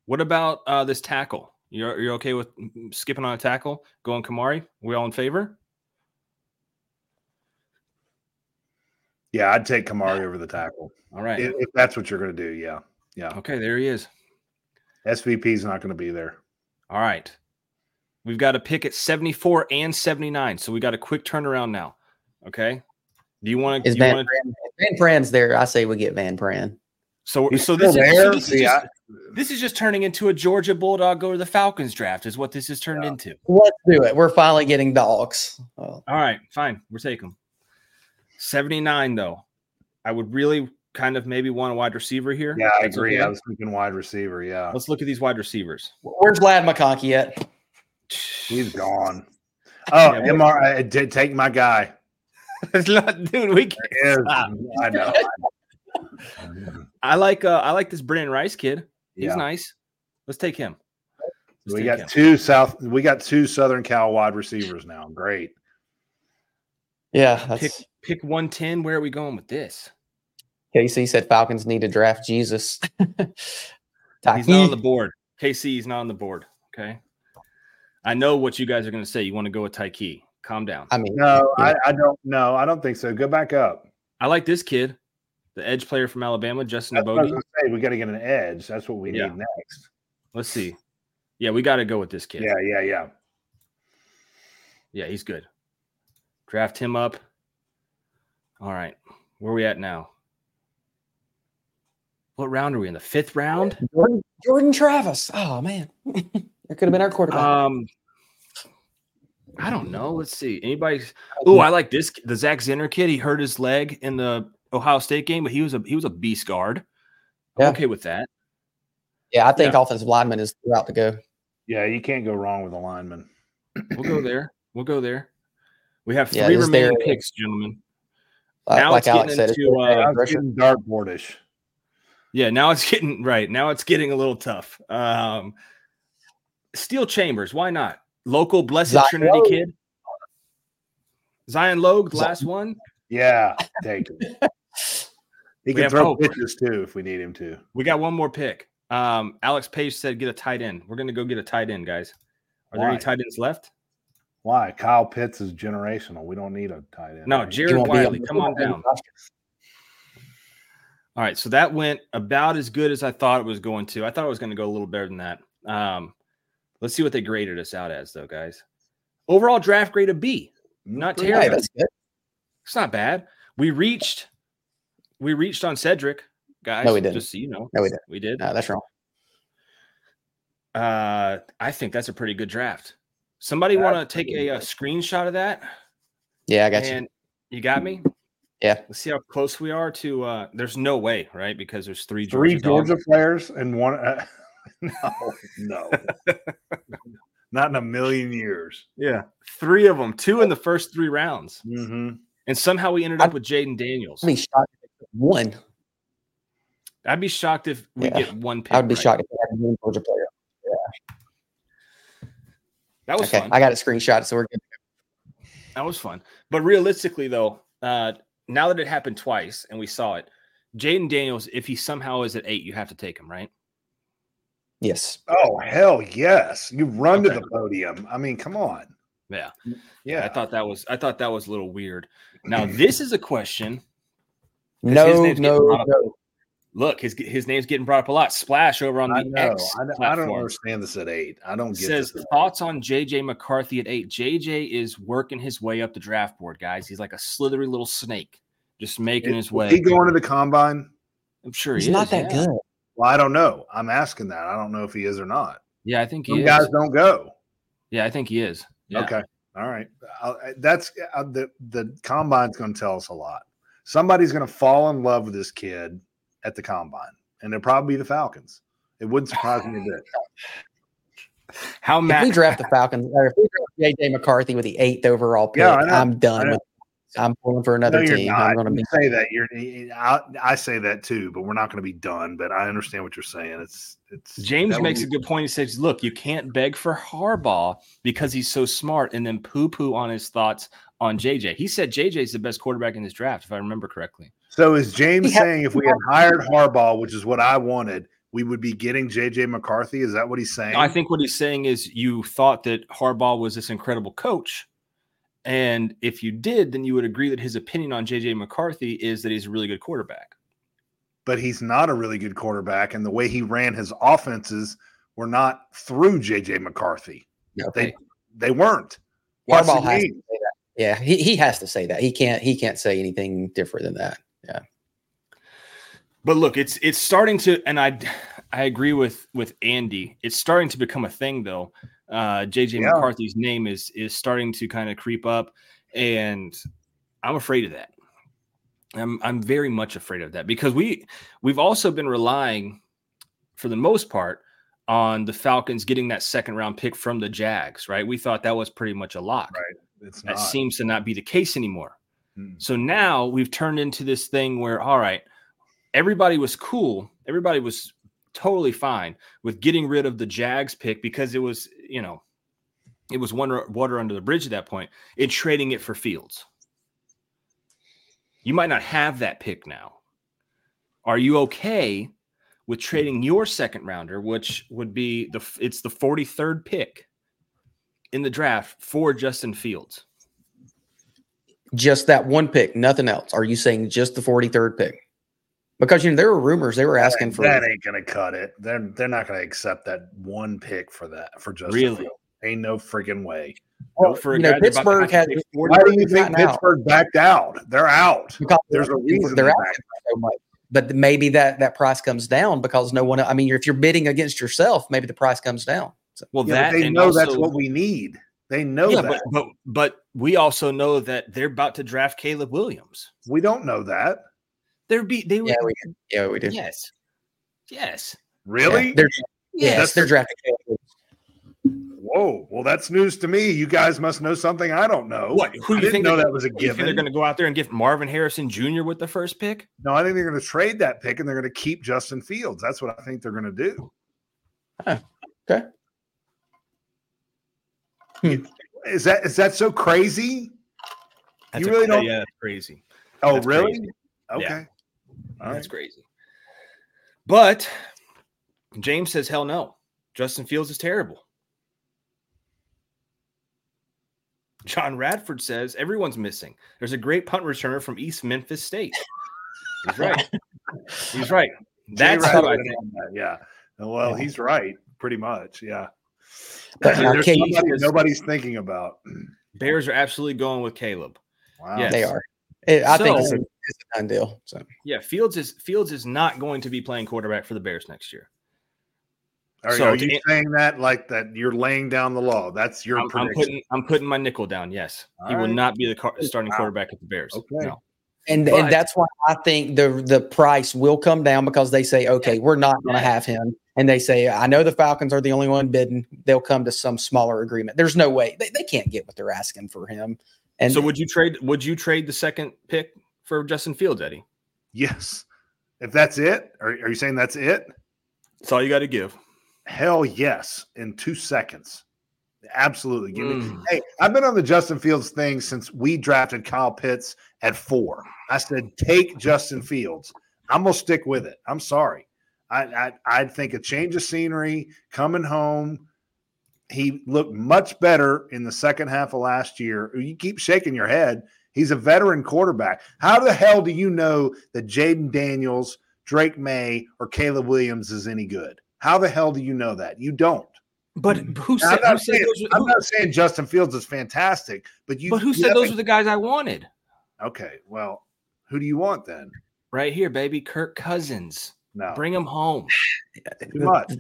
what about uh this tackle? You're you're okay with skipping on a tackle, going Kamari? We all in favor? Yeah, I'd take Kamari over the tackle. All right. If, if that's what you're going to do. Yeah. Yeah. Okay. There he is. SVP's not going to be there. All right. We've got a pick at 74 and 79. So we got a quick turnaround now. Okay. Do you want to? Is Van, wanna... Van Pran's there? I say we get Van Pran. So, He's so this, is, so this, is just, this is just turning into a Georgia Bulldog go to the Falcons draft, is what this has turned yeah. into. Let's do it. We're finally getting dogs. Oh. All right, fine. We're taking them. 79 though. I would really kind of maybe want a wide receiver here. Yeah, I agree. Okay. I was thinking wide receiver. Yeah. Let's look at these wide receivers. Where's Ladd McConkey at? He's gone. Oh, yeah, MR, I did take my guy. it's not, dude, we can't. I know. I like uh I like this Brenden Rice kid. He's yeah. nice. Let's take him. Let's we take got him. two South. We got two Southern Cal wide receivers now. Great. Yeah, that's... pick pick one ten. Where are we going with this? KC said Falcons need to draft Jesus. he's not on the board. KC is not on the board. Okay. I know what you guys are going to say. You want to go with Tyke. Calm down. I mean, no, yeah. I, I, don't know. I don't think so. Go back up. I like this kid, the edge player from Alabama, Justin Eboigbe. We got to get an edge. That's what we yeah. need next. Let's see. Yeah, we got to go with this kid. Yeah, yeah, yeah. Yeah, he's good. Draft him up. All right. Where are we at now? What round are we in? The fifth round? Jordan, Jordan Travis. Oh man. that could have been our quarterback. Um I don't know. Let's see. Anybody Oh, I like this the Zach Zinter kid. He hurt his leg in the Ohio State game, but he was a he was a beast guard. I'm Yeah. okay with that. Yeah, I think Yeah. offensive lineman is the route to go. Yeah, you can't go wrong with a lineman. We'll go there. We'll go there. We have three is there- remaining picks, gentlemen. Uh, Now like it's Alex getting said, it's into, uh, I getting dartboardish. Yeah, now it's getting right. Now it's getting a little tough. Um, Steele Chambers, why not? Local Blessed Zion Trinity Logue. kid. Zion Logue, the Zion- last one. Yeah, thank you. He We can throw hope. pitches too if we need him to. We got one more pick. Um, Alex Page said get a tight end. We're gonna go get a tight end, guys. Are there any tight ends left? Why? Kyle Pitts is generational. We don't need a tight end. No, right? Jared Wiley, come on down. All right, so that went about as good as I thought it was going to. I thought it was going to go a little better than that. Um, let's see what they graded us out as, though, guys. Overall draft grade a B. Not terrible. Hey, good. that's good. It's not bad. We reached, we reached on Sedrick, guys. No, we didn't. Just so you know, No, we didn't. we did. No, that's wrong. Uh, I think that's a pretty good draft. Somebody want to take a, a screenshot of that? Yeah, I got you. and you got me. Yeah. Let's see how close we are to. uh There's no way, right? Because there's three Three Georgia, dogs. Players and one. Uh, no, no, not in a million years. Yeah, three of them, two in the first three rounds, Mm-hmm. and somehow we ended up with Jayden Daniels. I'd be shocked if one. I'd be shocked if we Yeah. get one pick. I would be right. shocked if we had one Georgia player. That was Okay, fun. I got a screenshot, so we're good. That was fun. But realistically, though, uh, now that it happened twice and we saw it, Jayden Daniels, if he somehow is at eight, you have to take him, right? Yes. Oh hell yes! You run Okay. to the podium. I mean, come on. Yeah. Yeah, I thought that was I thought that was a little weird. Now this is a question. his No, no, brought no. Look, his his name's getting brought up a lot. Splash over on I the know. X I, don't- I don't understand this at eight. I don't get says this. thoughts on JJ McCarthy at eight. JJ is working his way up the draft board, guys. He's like a slithery little snake, just making his way. He going to the combine? I'm sure He's he not that yeah. good. Well, I don't know. I'm asking that. I don't know if he is or not. Yeah, I think he is. guys don't go. Yeah, I think he is. Yeah. Okay. All right. I'll, that's uh, the the combine's going to tell us a lot. Somebody's going to fall in love with this kid at the combine, and it'll probably be the Falcons. It wouldn't surprise me a bit. How If we draft the Falcons, or if we draft JJ McCarthy with the eighth overall pick, Yeah, I know. I'm done with. I'm pulling for another no, you're team. not. I'm going to be. say that you're. I, I say that too, but we're not going to be done. But I understand what you're saying. It's it's James makes be- a good point. He says, "Look, you can't beg for Harbaugh because he's so smart, and then poo-poo on his thoughts on JJ." He said JJ is the best quarterback in this draft, if I remember correctly. So is James He had- saying if we had hired Harbaugh, which is what I wanted, we would be getting JJ McCarthy? Is that what he's saying? I think what he's saying is you thought that Harbaugh was this incredible coach. And if you did, then you would agree that his opinion on JJ McCarthy is that he's a really good quarterback. but he's not a really good quarterback, and the way he ran his offenses were not through JJ McCarthy. Okay. They they weren't. Harbaugh has to say that. Yeah, he, he has to say that. He can't he can't say anything different than that. But look, it's it's starting to, and I I agree with with Andy. It's starting to become a thing, though. Uh, JJ Yeah. McCarthy's name is is starting to kind of creep up, and I'm afraid of that. I'm I'm very much afraid of that because we we've also been relying, for the most part, on the Falcons getting that second round pick from the Jags. Right? We thought that was pretty much a lock. Right. It's That not. seems to not be the case anymore. Mm. So now we've turned into this thing where, all right, everybody was cool. Everybody was totally fine with getting rid of the Jags pick because it was, you know, it was water, water under the bridge at that point point in trading it for Fields. You might not have that pick now. Are you okay with trading your second rounder, which would be the it's the 43rd pick in the draft for Justin Fields? Just that one pick, nothing else. Are you saying just the 43rd pick? Because you know there were rumors they were asking for that ain't gonna cut it. They're they're not gonna accept that one pick for that for Justin. Really? Fields. Ain't no freaking way. Well, for you know, guy that's about to Pittsburgh have to has Why do you think gotten out. Pittsburgh backed out? They're out. because There's a reason they're they asking backed for so much. But maybe that that price comes down because no one. I mean, if you're bidding against yourself, maybe the price comes down. So, Well, Yeah, that they and know also, that's what we need. They know yeah, that. but, but but we also know that they're about to draft Caleb Williams. we don't know that. They're be they would yeah, we did. Yeah, we did. yes. Yes. Really? Yeah, they're, Yes. yes, they're drafting. Whoa. Well, that's news to me. You guys must know something I don't know. What? Who I you didn't think know that was a You think they're going to go out there and give Marvin Harrison Jr. with the first pick? No, I think they're going to trade that pick and they're going to keep Justin Fields. That's what I think they're going to do. Okay. Hmm. Is that is that so crazy? That's You a- really don't- Yeah, that's crazy. Oh, That's really? crazy. Okay. Yeah. That's crazy. But James says, hell no. Justin Fields is terrible. John Radford says everyone's missing. There's a great punt returner from East Memphis State. He's right. He's right. That's who I think. Yeah. Well, he's right, pretty much. Yeah. But now There's Cade- somebody nobody's thinking about. Bears are absolutely going with Caleb. Wow. Yes. They are. It- I think it's a, it's a done deal. So Yeah, Fields is Fields is not going to be playing quarterback for the Bears next year. Are, So are you an- saying that like that? You're laying down the law. That's your I'm, I'm prediction. putting I'm putting my nickel down. Yes, he All will not be the car- starting Wow. quarterback at the Bears. Okay. No. and But- and that's why I think the the price will come down because they say, okay, we're not going to have him, and they say, I know the Falcons are the only one bidding. They'll come to some smaller agreement. There's no way they, they can't get what they're asking for him. And so would you trade? Would you trade the second pick for Justin Fields, Eddie? Yes. If that's it, are, are you saying that's it? That's all you got to give. Hell yes, in two seconds. Absolutely. Give me. Mm. Hey, I've been on the Justin Fields thing since we drafted Kyle Pitts at four. I said, take Justin Fields. I'm gonna stick with it. I'm sorry. I I I think a change of scenery, coming home. He looked much better in the second half of last year. You keep shaking your head. He's a veteran quarterback. How the hell do you know that Jayden Daniels, Drake Maye, or Caleb Williams is any good? How the hell do you know that? You don't. But mm-hmm. who said? I'm, Who not said saying, those were, I'm who- not saying Justin Fields is fantastic, but you. but who you said those haven't- were the guys I wanted? Okay, well, who do you want then? Right here, baby, Kirk Cousins. No, Bring him home. too much.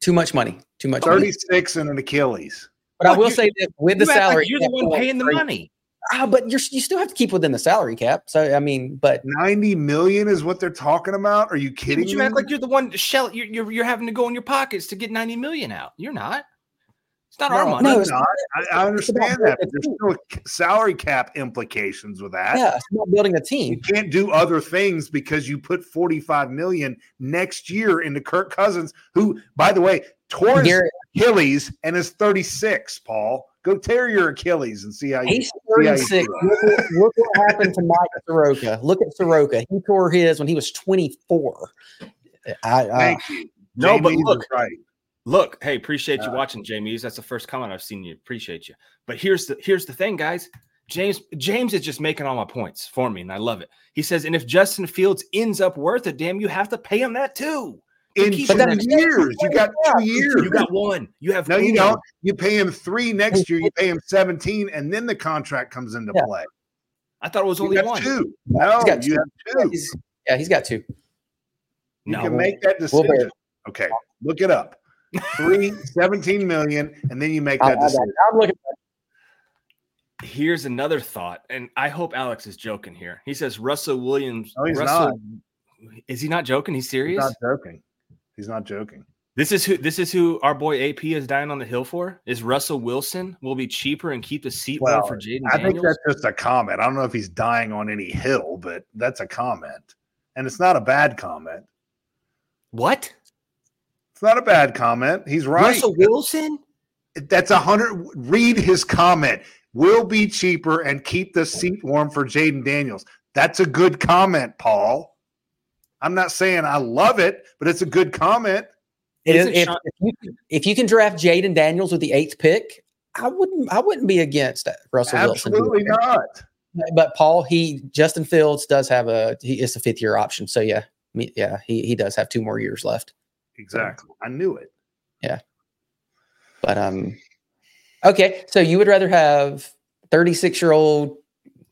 too much money, too much. money. Thirty-six and an Achilles. But I will say that with the You like salary, you're the one paying the money. Ah, but you're you still have to keep within the salary cap. So I mean, but Ninety million is what they're talking about. Are you But kidding you me? act like you're the one shell. You're, you're you're having to go in your pockets to get ninety million out. You're not. It's not our money. no, I'm it's- not. I, I understand that, but there's still salary cap implications with that. yeah, it's about building a team. You can't do other things because you put 45 million next year into Kirk Cousins, who, by the way, tore his Achilles and is 36. Paul, go tear your Achilles and see how you. he's how you 36. do Look, what- look what happened to Mike Soroka. Look at Soroka. He tore his when he was 24. I, uh, Thank you. No, but Jamie is look, right. Look, hey, appreciate you Uh, watching, Jamies. That's the first comment I've seen you. Appreciate you. But here's the here's the thing, guys. James James is just making all my points for me, and I love it. He says, and if Justin Fields ends up worth it, damn, you have to pay him that too. In keep two it years, you got two years. You got one. You have no, you don't. You pay him three next year. You pay him 17, and then the contract comes into Yeah. play. I thought it was You only got one. two. No, He's got you two. have two. he's, yeah, he's got two. You No. can make that We'll decision. okay, look it up. Three, 17 million, and then you make that decision. it. I'm looking. Here's another thought, and I hope Alex is joking here. He says Russell Williams. No, he's Russell, Is he not joking? He's serious. He's serious. not joking. He's not joking. This is who this is who our boy AP is dying on the hill for. Is Russell Wilson will be cheaper and keep the seat warm Well, for Jayden I think that's just a comment. I don't know if he's dying on any hill, but that's a comment. And it's not a bad comment. What? It's not a bad comment. He's right. Russell Wilson? That's a hundred. Read his comment. Will be cheaper and keep the seat warm for Jayden Daniels. That's a good comment, Paul. I'm not saying I love it, but it's a good comment. It is, Isn't if, Sean- if, you, can- if you can draft Jayden Daniels with the eighth pick, I wouldn't. I wouldn't be against that, Russell Absolutely Wilson. Absolutely not. But Paul, he Justin Fields does have a he is a fifth year option. So yeah, yeah, he he does have two more years left. Exactly. I knew it. Yeah. But um, okay. So you would rather have thirty six year old,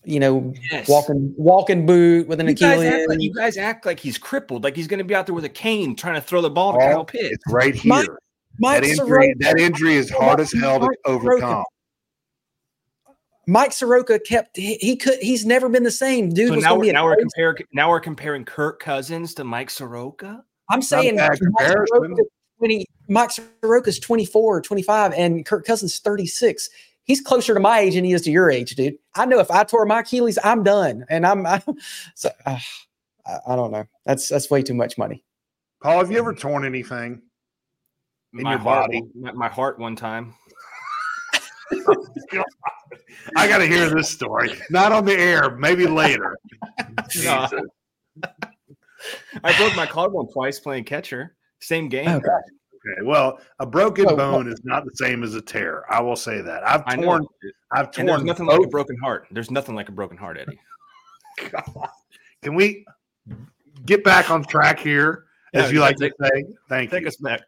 you know, Yes. walking walking boot with an You Achilles. act like, you guys act like he's crippled, like he's going to be out there with a cane trying to throw the ball to Paul, Kyle Pitts. It's right here. Mike Mike that injury, Soroka, that injury is hard as hell to Mike overcome. Mike Soroka kept he, he could he's never been the same. Dude So now, we're, now we're an comparing now we're comparing Kirk Cousins to Mike Soroka. I'm saying bad Mike comparison. Soroka's 20, Mike Soroka's 24, 25, and Kirk Cousins 36. He's closer to my age than he is to your age, dude. I know if I tore my Achilles, I'm done, and I'm, I'm so uh, I, I don't know. That's that's way too much money. Paul, have you ever torn anything? In my your heart, body. my, my heart one time. I got to hear this story. Not on the air, maybe later. No. Jesus. I broke my collarbone twice playing catcher. Same game. Oh, God. Okay, well, a broken Oh, bone is not the same as a tear. I will say that. I've I torn. know. I've And there's torn. nothing like a broken heart. There's nothing like a broken heart, Eddie. Can we get back on track here, as Yeah, you like take- to say? Thank you. Take you. us back.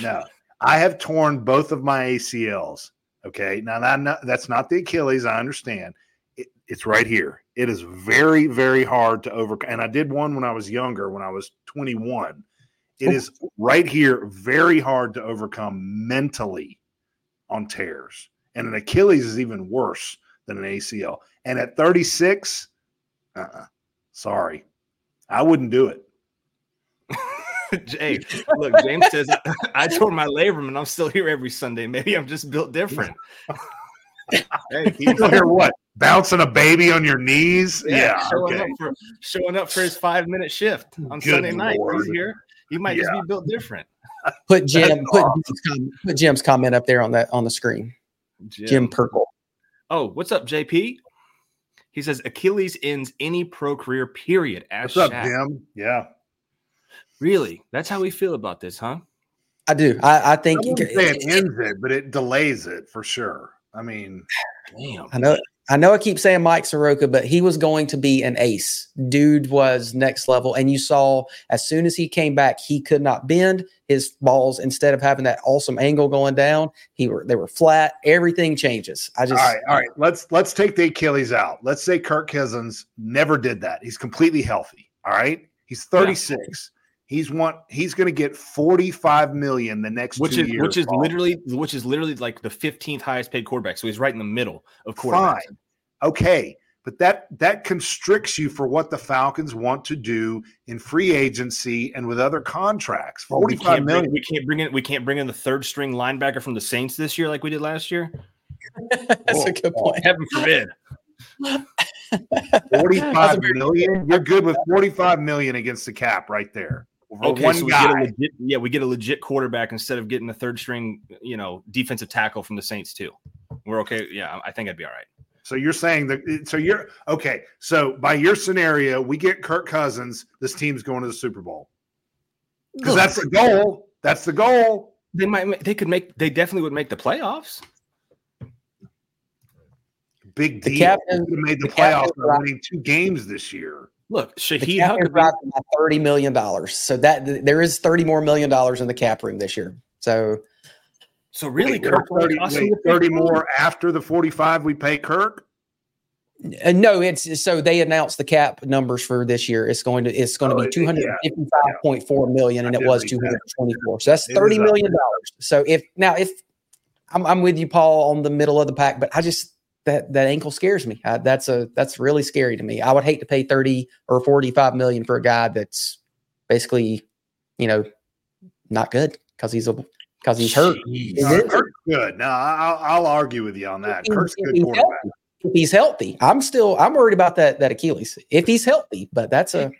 No, I have torn both of my ACLs. Okay, now that that's not the Achilles. I understand. It, it's right here. It is very, very hard to overcome. And I did one when I was younger, when I was 21. It oh. is right here, very hard to overcome mentally on tears. And an Achilles is even worse than an ACL. And at 36, uh-uh, sorry, I wouldn't do it. Jay, look, James says I tore my labrum and I'm still here every Sunday. Maybe I'm just built different. hey, You don't hear what? Bouncing a baby on your knees? Yeah. showing okay. up for showing up for his five minute shift on Good Sunday night. Lord. He's here. He might just be built different. Put Jim put, awesome. Jim's comment, put Jim's comment up there on that on the screen. Jim Purple. Oh, what's up, JP? He says Achilles ends any pro career. Period. Ask What's up, Shaq. Jim? Yeah. Really? That's how we feel about this, huh? I do. I, I think I wouldn't say it ends it, but it delays it for sure. I mean, Damn. I know I know I keep saying Mike Soroka, but he was going to be an ace. Dude was next level. And you saw as soon as he came back, he could not bend his balls instead of having that awesome angle going down. He were they were flat. Everything changes. I just all right, all right. Let's let's take the Achilles out. Let's say Kirk Cousins never did that. He's completely healthy. All right. He's 36. He's want he's going to get 45 million the next Which two is years. which is Paul. literally which is literally like the 15th highest paid quarterback. So he's right in the middle of quarterbacks. Fine. okay. But that that constricts you for what the Falcons want to do in free agency and with other contracts. Well, we 45 can't bring- million. we can't bring in we can't bring in the third string linebacker from the Saints this year like we did last year. that's a oh, good point. Heaven forbid. 45 million. You're good with 45 million against the cap right there. For Okay, one so we get a guy. legit, yeah, we get a legit quarterback instead of getting the third string, you know, defensive tackle from the Saints too. We're okay. Yeah, I think I'd be all right. So you're saying that so you're okay. So by your scenario, we get Kirk Cousins, this team's going to the Super Bowl. Because that's the goal. That's the goal. they might they could make they definitely would make the playoffs. Big The deal. captain- Would have made the, the captain playoffs by winning two games this year. Look, The Shaheed Huckabee. thirty million dollars. So that there is thirty more million dollars in the cap room this year. So So really, Wait, Kirk 30, wait, him the 30 more after the 45 we pay Kirk. Uh, no, it's so they announced the cap numbers for this year. It's going to it's going Oh, to it- be two hundred fifty five point four million, and it was read two that. hundred twenty four. So that's It is thirty dollars. So if now if I'm, I'm with you, Paul, on the middle of the pack, but I just that that ankle scares me. I, that's a that's really scary to me. I would hate to pay thirty or forty five million for a guy that's basically, you know, not good because he's a because he's hurt. Jeez. No. Kirk's good. No, I'll, I'll argue with you on that. If Kirk's a he's good quarterback. healthy- If he's healthy, I'm still I'm worried about that that Achilles. If he's healthy, but that's a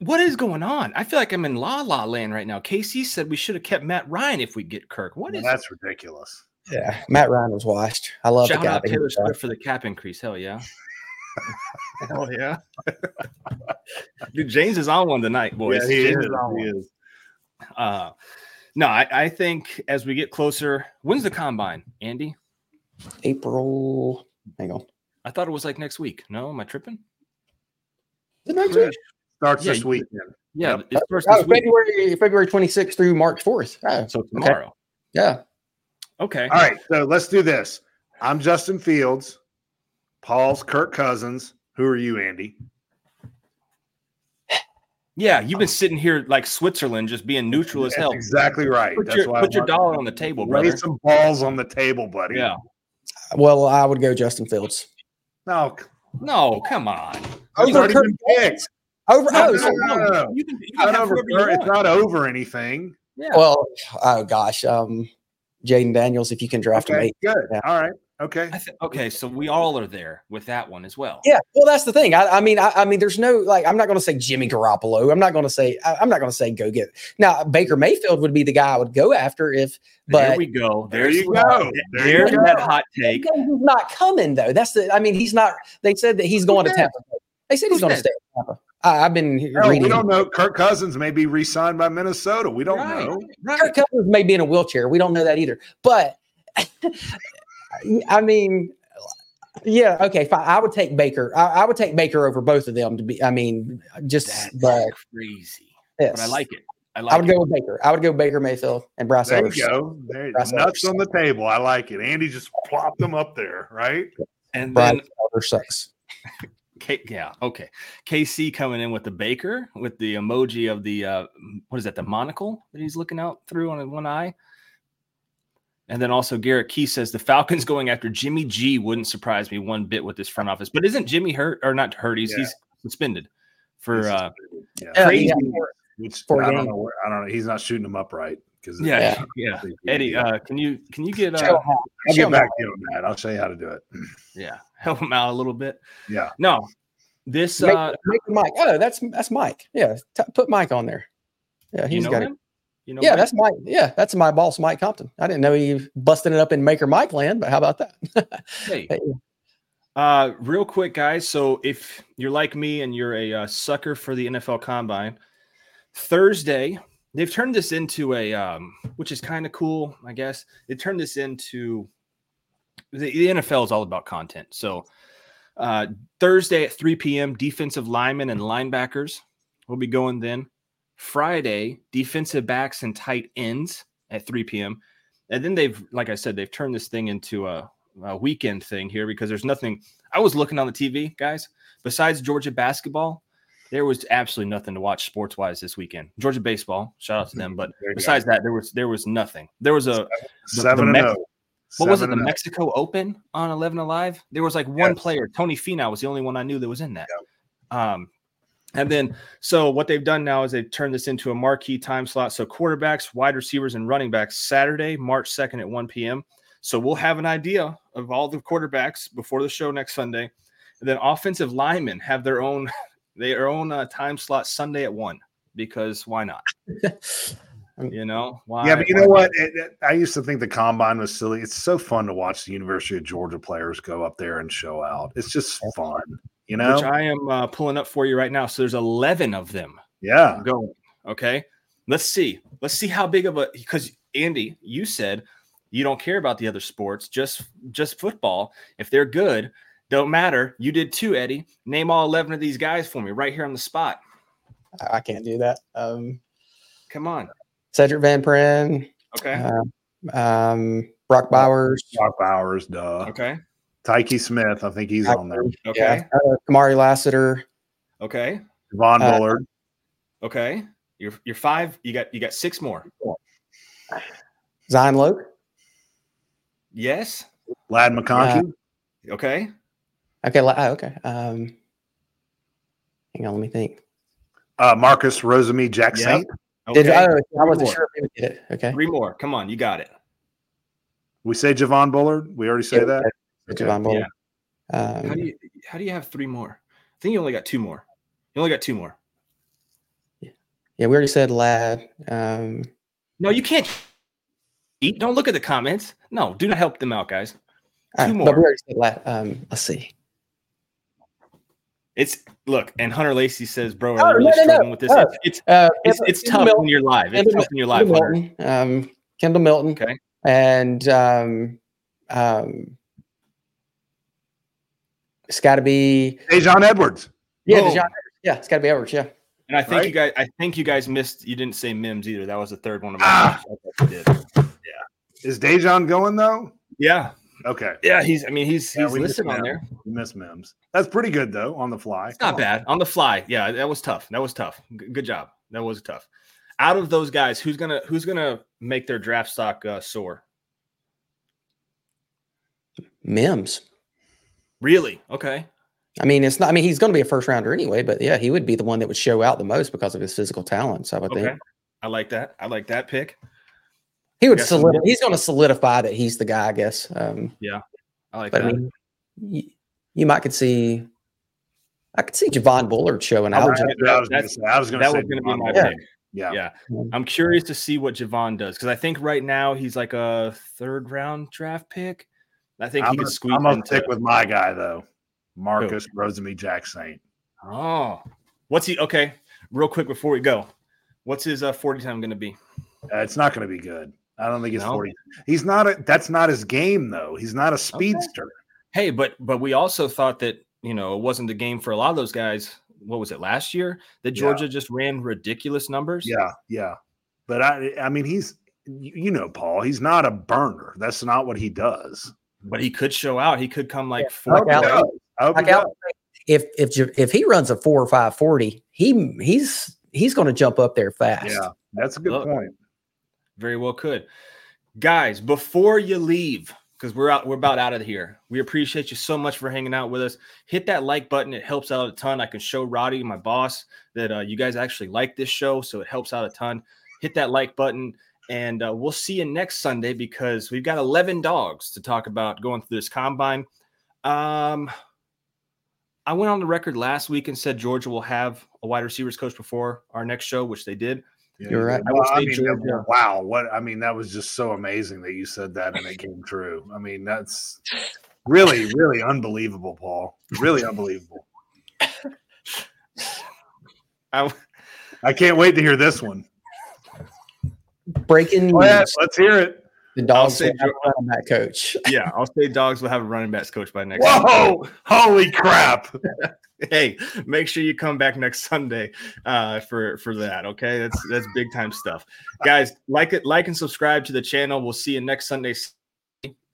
What is going on? I feel like I'm in la la land right now. Casey said we should have kept Matt Ryan if we get Kirk. What Well, is that's ridiculous. Yeah. Matt Ryan was washed. I love Shout the guy. out Taylor Swift for the cap increase. Hell yeah. Hell yeah. Dude, James is on one tonight, boys. Yeah, he James is. on He one. is. Uh, no, I, I think as we get closer, when's the combine, Andy? April. Hang on. I thought it was like next week. No, am I tripping? The next week? Starts Yeah, this week. weekend. Yeah, Yep. it's first Oh, this week. February February 26th through March 4th. Oh, So tomorrow. yeah. Okay. All right, so let's do this. I'm Justin Fields. Paul's Kirk Cousins. Who are you, Andy? Yeah, you've been sitting here like Switzerland, just being neutral as That's hell. exactly right. Put That's your, why put I your dollar on the table, Lay brother. some balls on the table, buddy. Yeah. Well, I would go Justin Fields. No, No, come on. Oh, he's already Kirk been picked. Over. No, Oh, no, no, no, no. You can, you It's can not over, whoever you it's want. not over anything. Yeah. well, oh gosh, um, Jayden Daniels, if you can draft him Okay, eight. good. Yeah. All right. Okay. I th- okay, so we all are there with that one as well. Yeah, well, that's the thing. I, I mean, I, I mean, there's no like. I'm not going to say Jimmy Garoppolo. I'm not going to say. I, I'm not going to say go get. Now, Baker Mayfield would be the guy I would go after if. But there we go. There you go. There you There's go. that hot take. he's not coming though. That's the. I mean, he's not. They said that he's going to said? Tampa. They said he's going to stay at Tampa. I, I've been Hell, we don't know. Kirk Cousins may be re-signed by Minnesota. We don't Right, know. Right. Kirk Cousins may be in a wheelchair. We don't know that either. But I mean, yeah, okay, fine. I would take Baker. I, I would take Baker over both of them to be. I mean, just That's but crazy. yes. But I like it. I like I would it. go with Baker. I would go Baker Mayfield and Bryce There Evers. you go. There, That's nuts us. on the table. I like it. Andy just plopped them up there, right? And Bryce then Evers sucks. K- yeah, okay. KC coming in with the baker with the emoji of the uh what is that, the monocle that he's looking out through on one eye. And then also Garrett Key says the Falcons going after Jimmy G wouldn't surprise me one bit with this front office. But isn't Jimmy hurt or not hurt? He's Yeah. he's suspended for uh yeah. Yeah, crazy. yeah. Which Four I don't games. know. Where, I don't know. He's not shooting them upright because yeah, yeah. Eddie, uh can you can you get uh I'll show get back to you on that. I'll show you how to do it. yeah, help him out a little bit. Yeah. No. This Make, uh make Mike. Oh, that's that's Mike. Yeah, t- put Mike on there. Yeah, you he's know got it. him? You know Yeah, Mike? that's Mike. Yeah, that's my boss, Mike Compton. I didn't know he busted it up in Maker Mike land, but how about that? Hey. Hey. Uh, real quick, guys. So if you're like me and you're a uh, sucker for the NFL Combine, Thursday they've turned this into a, um, which is kind of cool, I guess. They turned this into the, the NFL is all about content. So uh, Thursday at 3 p.m., defensive linemen and linebackers will be going then. Friday, defensive backs and tight ends at 3 p.m. And then they've, like I said, they've turned this thing into a, a weekend thing here because there's nothing. I was looking on the TV, guys. Besides Georgia basketball, there was absolutely nothing to watch sports wise this weekend. Georgia baseball, shout out to them. But There you go. besides that, there was there was nothing. There was a the seven and Mex- zero. what was it? The oh. Mexico Open on Eleven Alive. There was like one Yes. player. Tony Finau was the only one I knew that was in that. Um, and then so what they've done now is they've turned this into a marquee time slot. So quarterbacks, wide receivers, and running backs Saturday, March second at one p.m. So we'll have an idea of all the quarterbacks before the show next Sunday. And then offensive linemen have their own their own uh, time slot Sunday at one because why not? You know why? Yeah, but you know what? It, it- I used to think the combine was silly. It's so fun to watch the University of Georgia players go up there and show out. It's just fun, you know? which I am uh, pulling up for you right now. So there's 11 of them yeah. going. Okay. Let's see. Let's see how big of a because Andy, you said you don't care about the other sports, just just football. If they're good, don't matter. You did too, Eddie. Name all 11 of these guys for me right here on the spot. I I can't do that. Um, Come on. Sedrick Van Pran, Okay. uh, um, Brock Bowers, Doc Bowers, duh. Okay. Tyke Smith, I think he's on there. Okay. yeah, uh, Kamari Lassiter, Okay. Von Uh, Bullard. Okay. You're you're five. You got you got six more. Zion Logue. Yes. Ladd McConkey. Okay. Okay, oh, okay. Um, hang on, let me think. Uh, Marcus Rosemy Jack Yep. Saint. Okay. Did I, I wasn't more. sure if he would get it. Okay, Three more. Come on. You got it. We say Javon Bullard. We already say Yeah, that. Okay. Javon Bullard. How Um, do you how do you have three more? I think you only got two more. You only got two more. yeah, Yeah. we already said Ladd. Um, No, you can't eat. Don't look at the comments. No, do not help them out, guys. Two right, more. But we already said Ladd. Um, let's see. It's look, and Hunter Lacey says, "Bro, Oh, I'm really no, no, no. struggling with this. Oh. It's Uh, it's, it's tough Milton- when you're live. It's Kendall tough when you're live. Kendall Milton, um, Kendall Milton. Okay. And um, um, it's got to be Daijun Edwards. yeah, Boom. Daijun Edwards. yeah, it's got to be Edwards. Yeah, And I think Right? you guys, I think you guys missed. You didn't say Mims either. That was the third one of Ah. mine. I thought you. Is Daijun going though? Yeah, Okay. yeah. He's. I mean, he's Yeah, he's we listed on there. We miss Mims. That's pretty good though on the fly. It's not bad on the fly. Yeah, that was tough. That was tough. G- Good job. That was tough. Out of those guys, who's gonna who's gonna make their draft stock uh, soar? Mims. Really? Okay. I mean, it's not. I mean, he's going to be a first rounder anyway. But yeah, he would be the one that would show out the most because of his physical talents. I would Okay. think I like that. I like that pick. He would Got some solid. He's going to solidify that he's the guy. I guess. Um, yeah, I like but I that. mean, you, you might could see. I could see Javon Bullard showing I out. was gonna- I was going to say. I was going to that say was going to be my Bullard. pick. Yeah. Yeah. I'm curious to see what Javon does because I think right now he's like a third round draft pick. I think I'm he could gonna- squeeze I'm gonna into. stick with my guy though, Marcus Rosemy-Jacksaint. oh, what's he? Okay, real quick before we go, what's his uh, 40 time going to be? Uh, it's not going to be good. I don't think he's No? 40. He's not a that's not his game though. He's not a speedster. Hey, but but we also thought that you know it wasn't the game for a lot of those guys. What was it last year that Yeah. Georgia just ran ridiculous numbers? Yeah, yeah. But I I mean he's you you know Paul, he's not a burner. That's not what he does. but he could show out. He could come like I four. hope Like does. I Like if if if he runs a four or five forty, he he's he's going to jump up there fast. Yeah, that's a good Look. point. Very well could. Guys, before you leave, because we're out, we're about out of here. We appreciate you so much for hanging out with us. Hit that like button; it helps out a ton. I can show Roddy, my boss, that uh, you guys actually like this show, so it helps out a ton. Hit that like button, and uh, we'll see you next Sunday because we've got eleven dogs to talk about going through this combine. Um, I went on the record last week and said Georgia will have a wide receivers coach before our next show, which they did. Yeah, You're right. Well, I mean, Georgia- wow, what I mean, that was just so amazing that you said that and it came true. I mean, that's really, really unbelievable, Paul. Really unbelievable. I, I can't wait to hear this one. Breaking news: Go ahead, let's hear it. the dogs say will have a running back coach. yeah, I'll say dogs will have a running backs coach by next. Whoa, holy crap. Hey, make sure you come back next Sunday uh, for for that. Okay, that's that's big time stuff, guys. Like it, like and subscribe to the channel. We'll see you next Sunday,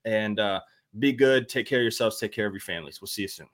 and uh, be good. Take care of yourselves. Take care of your families. We'll see you soon.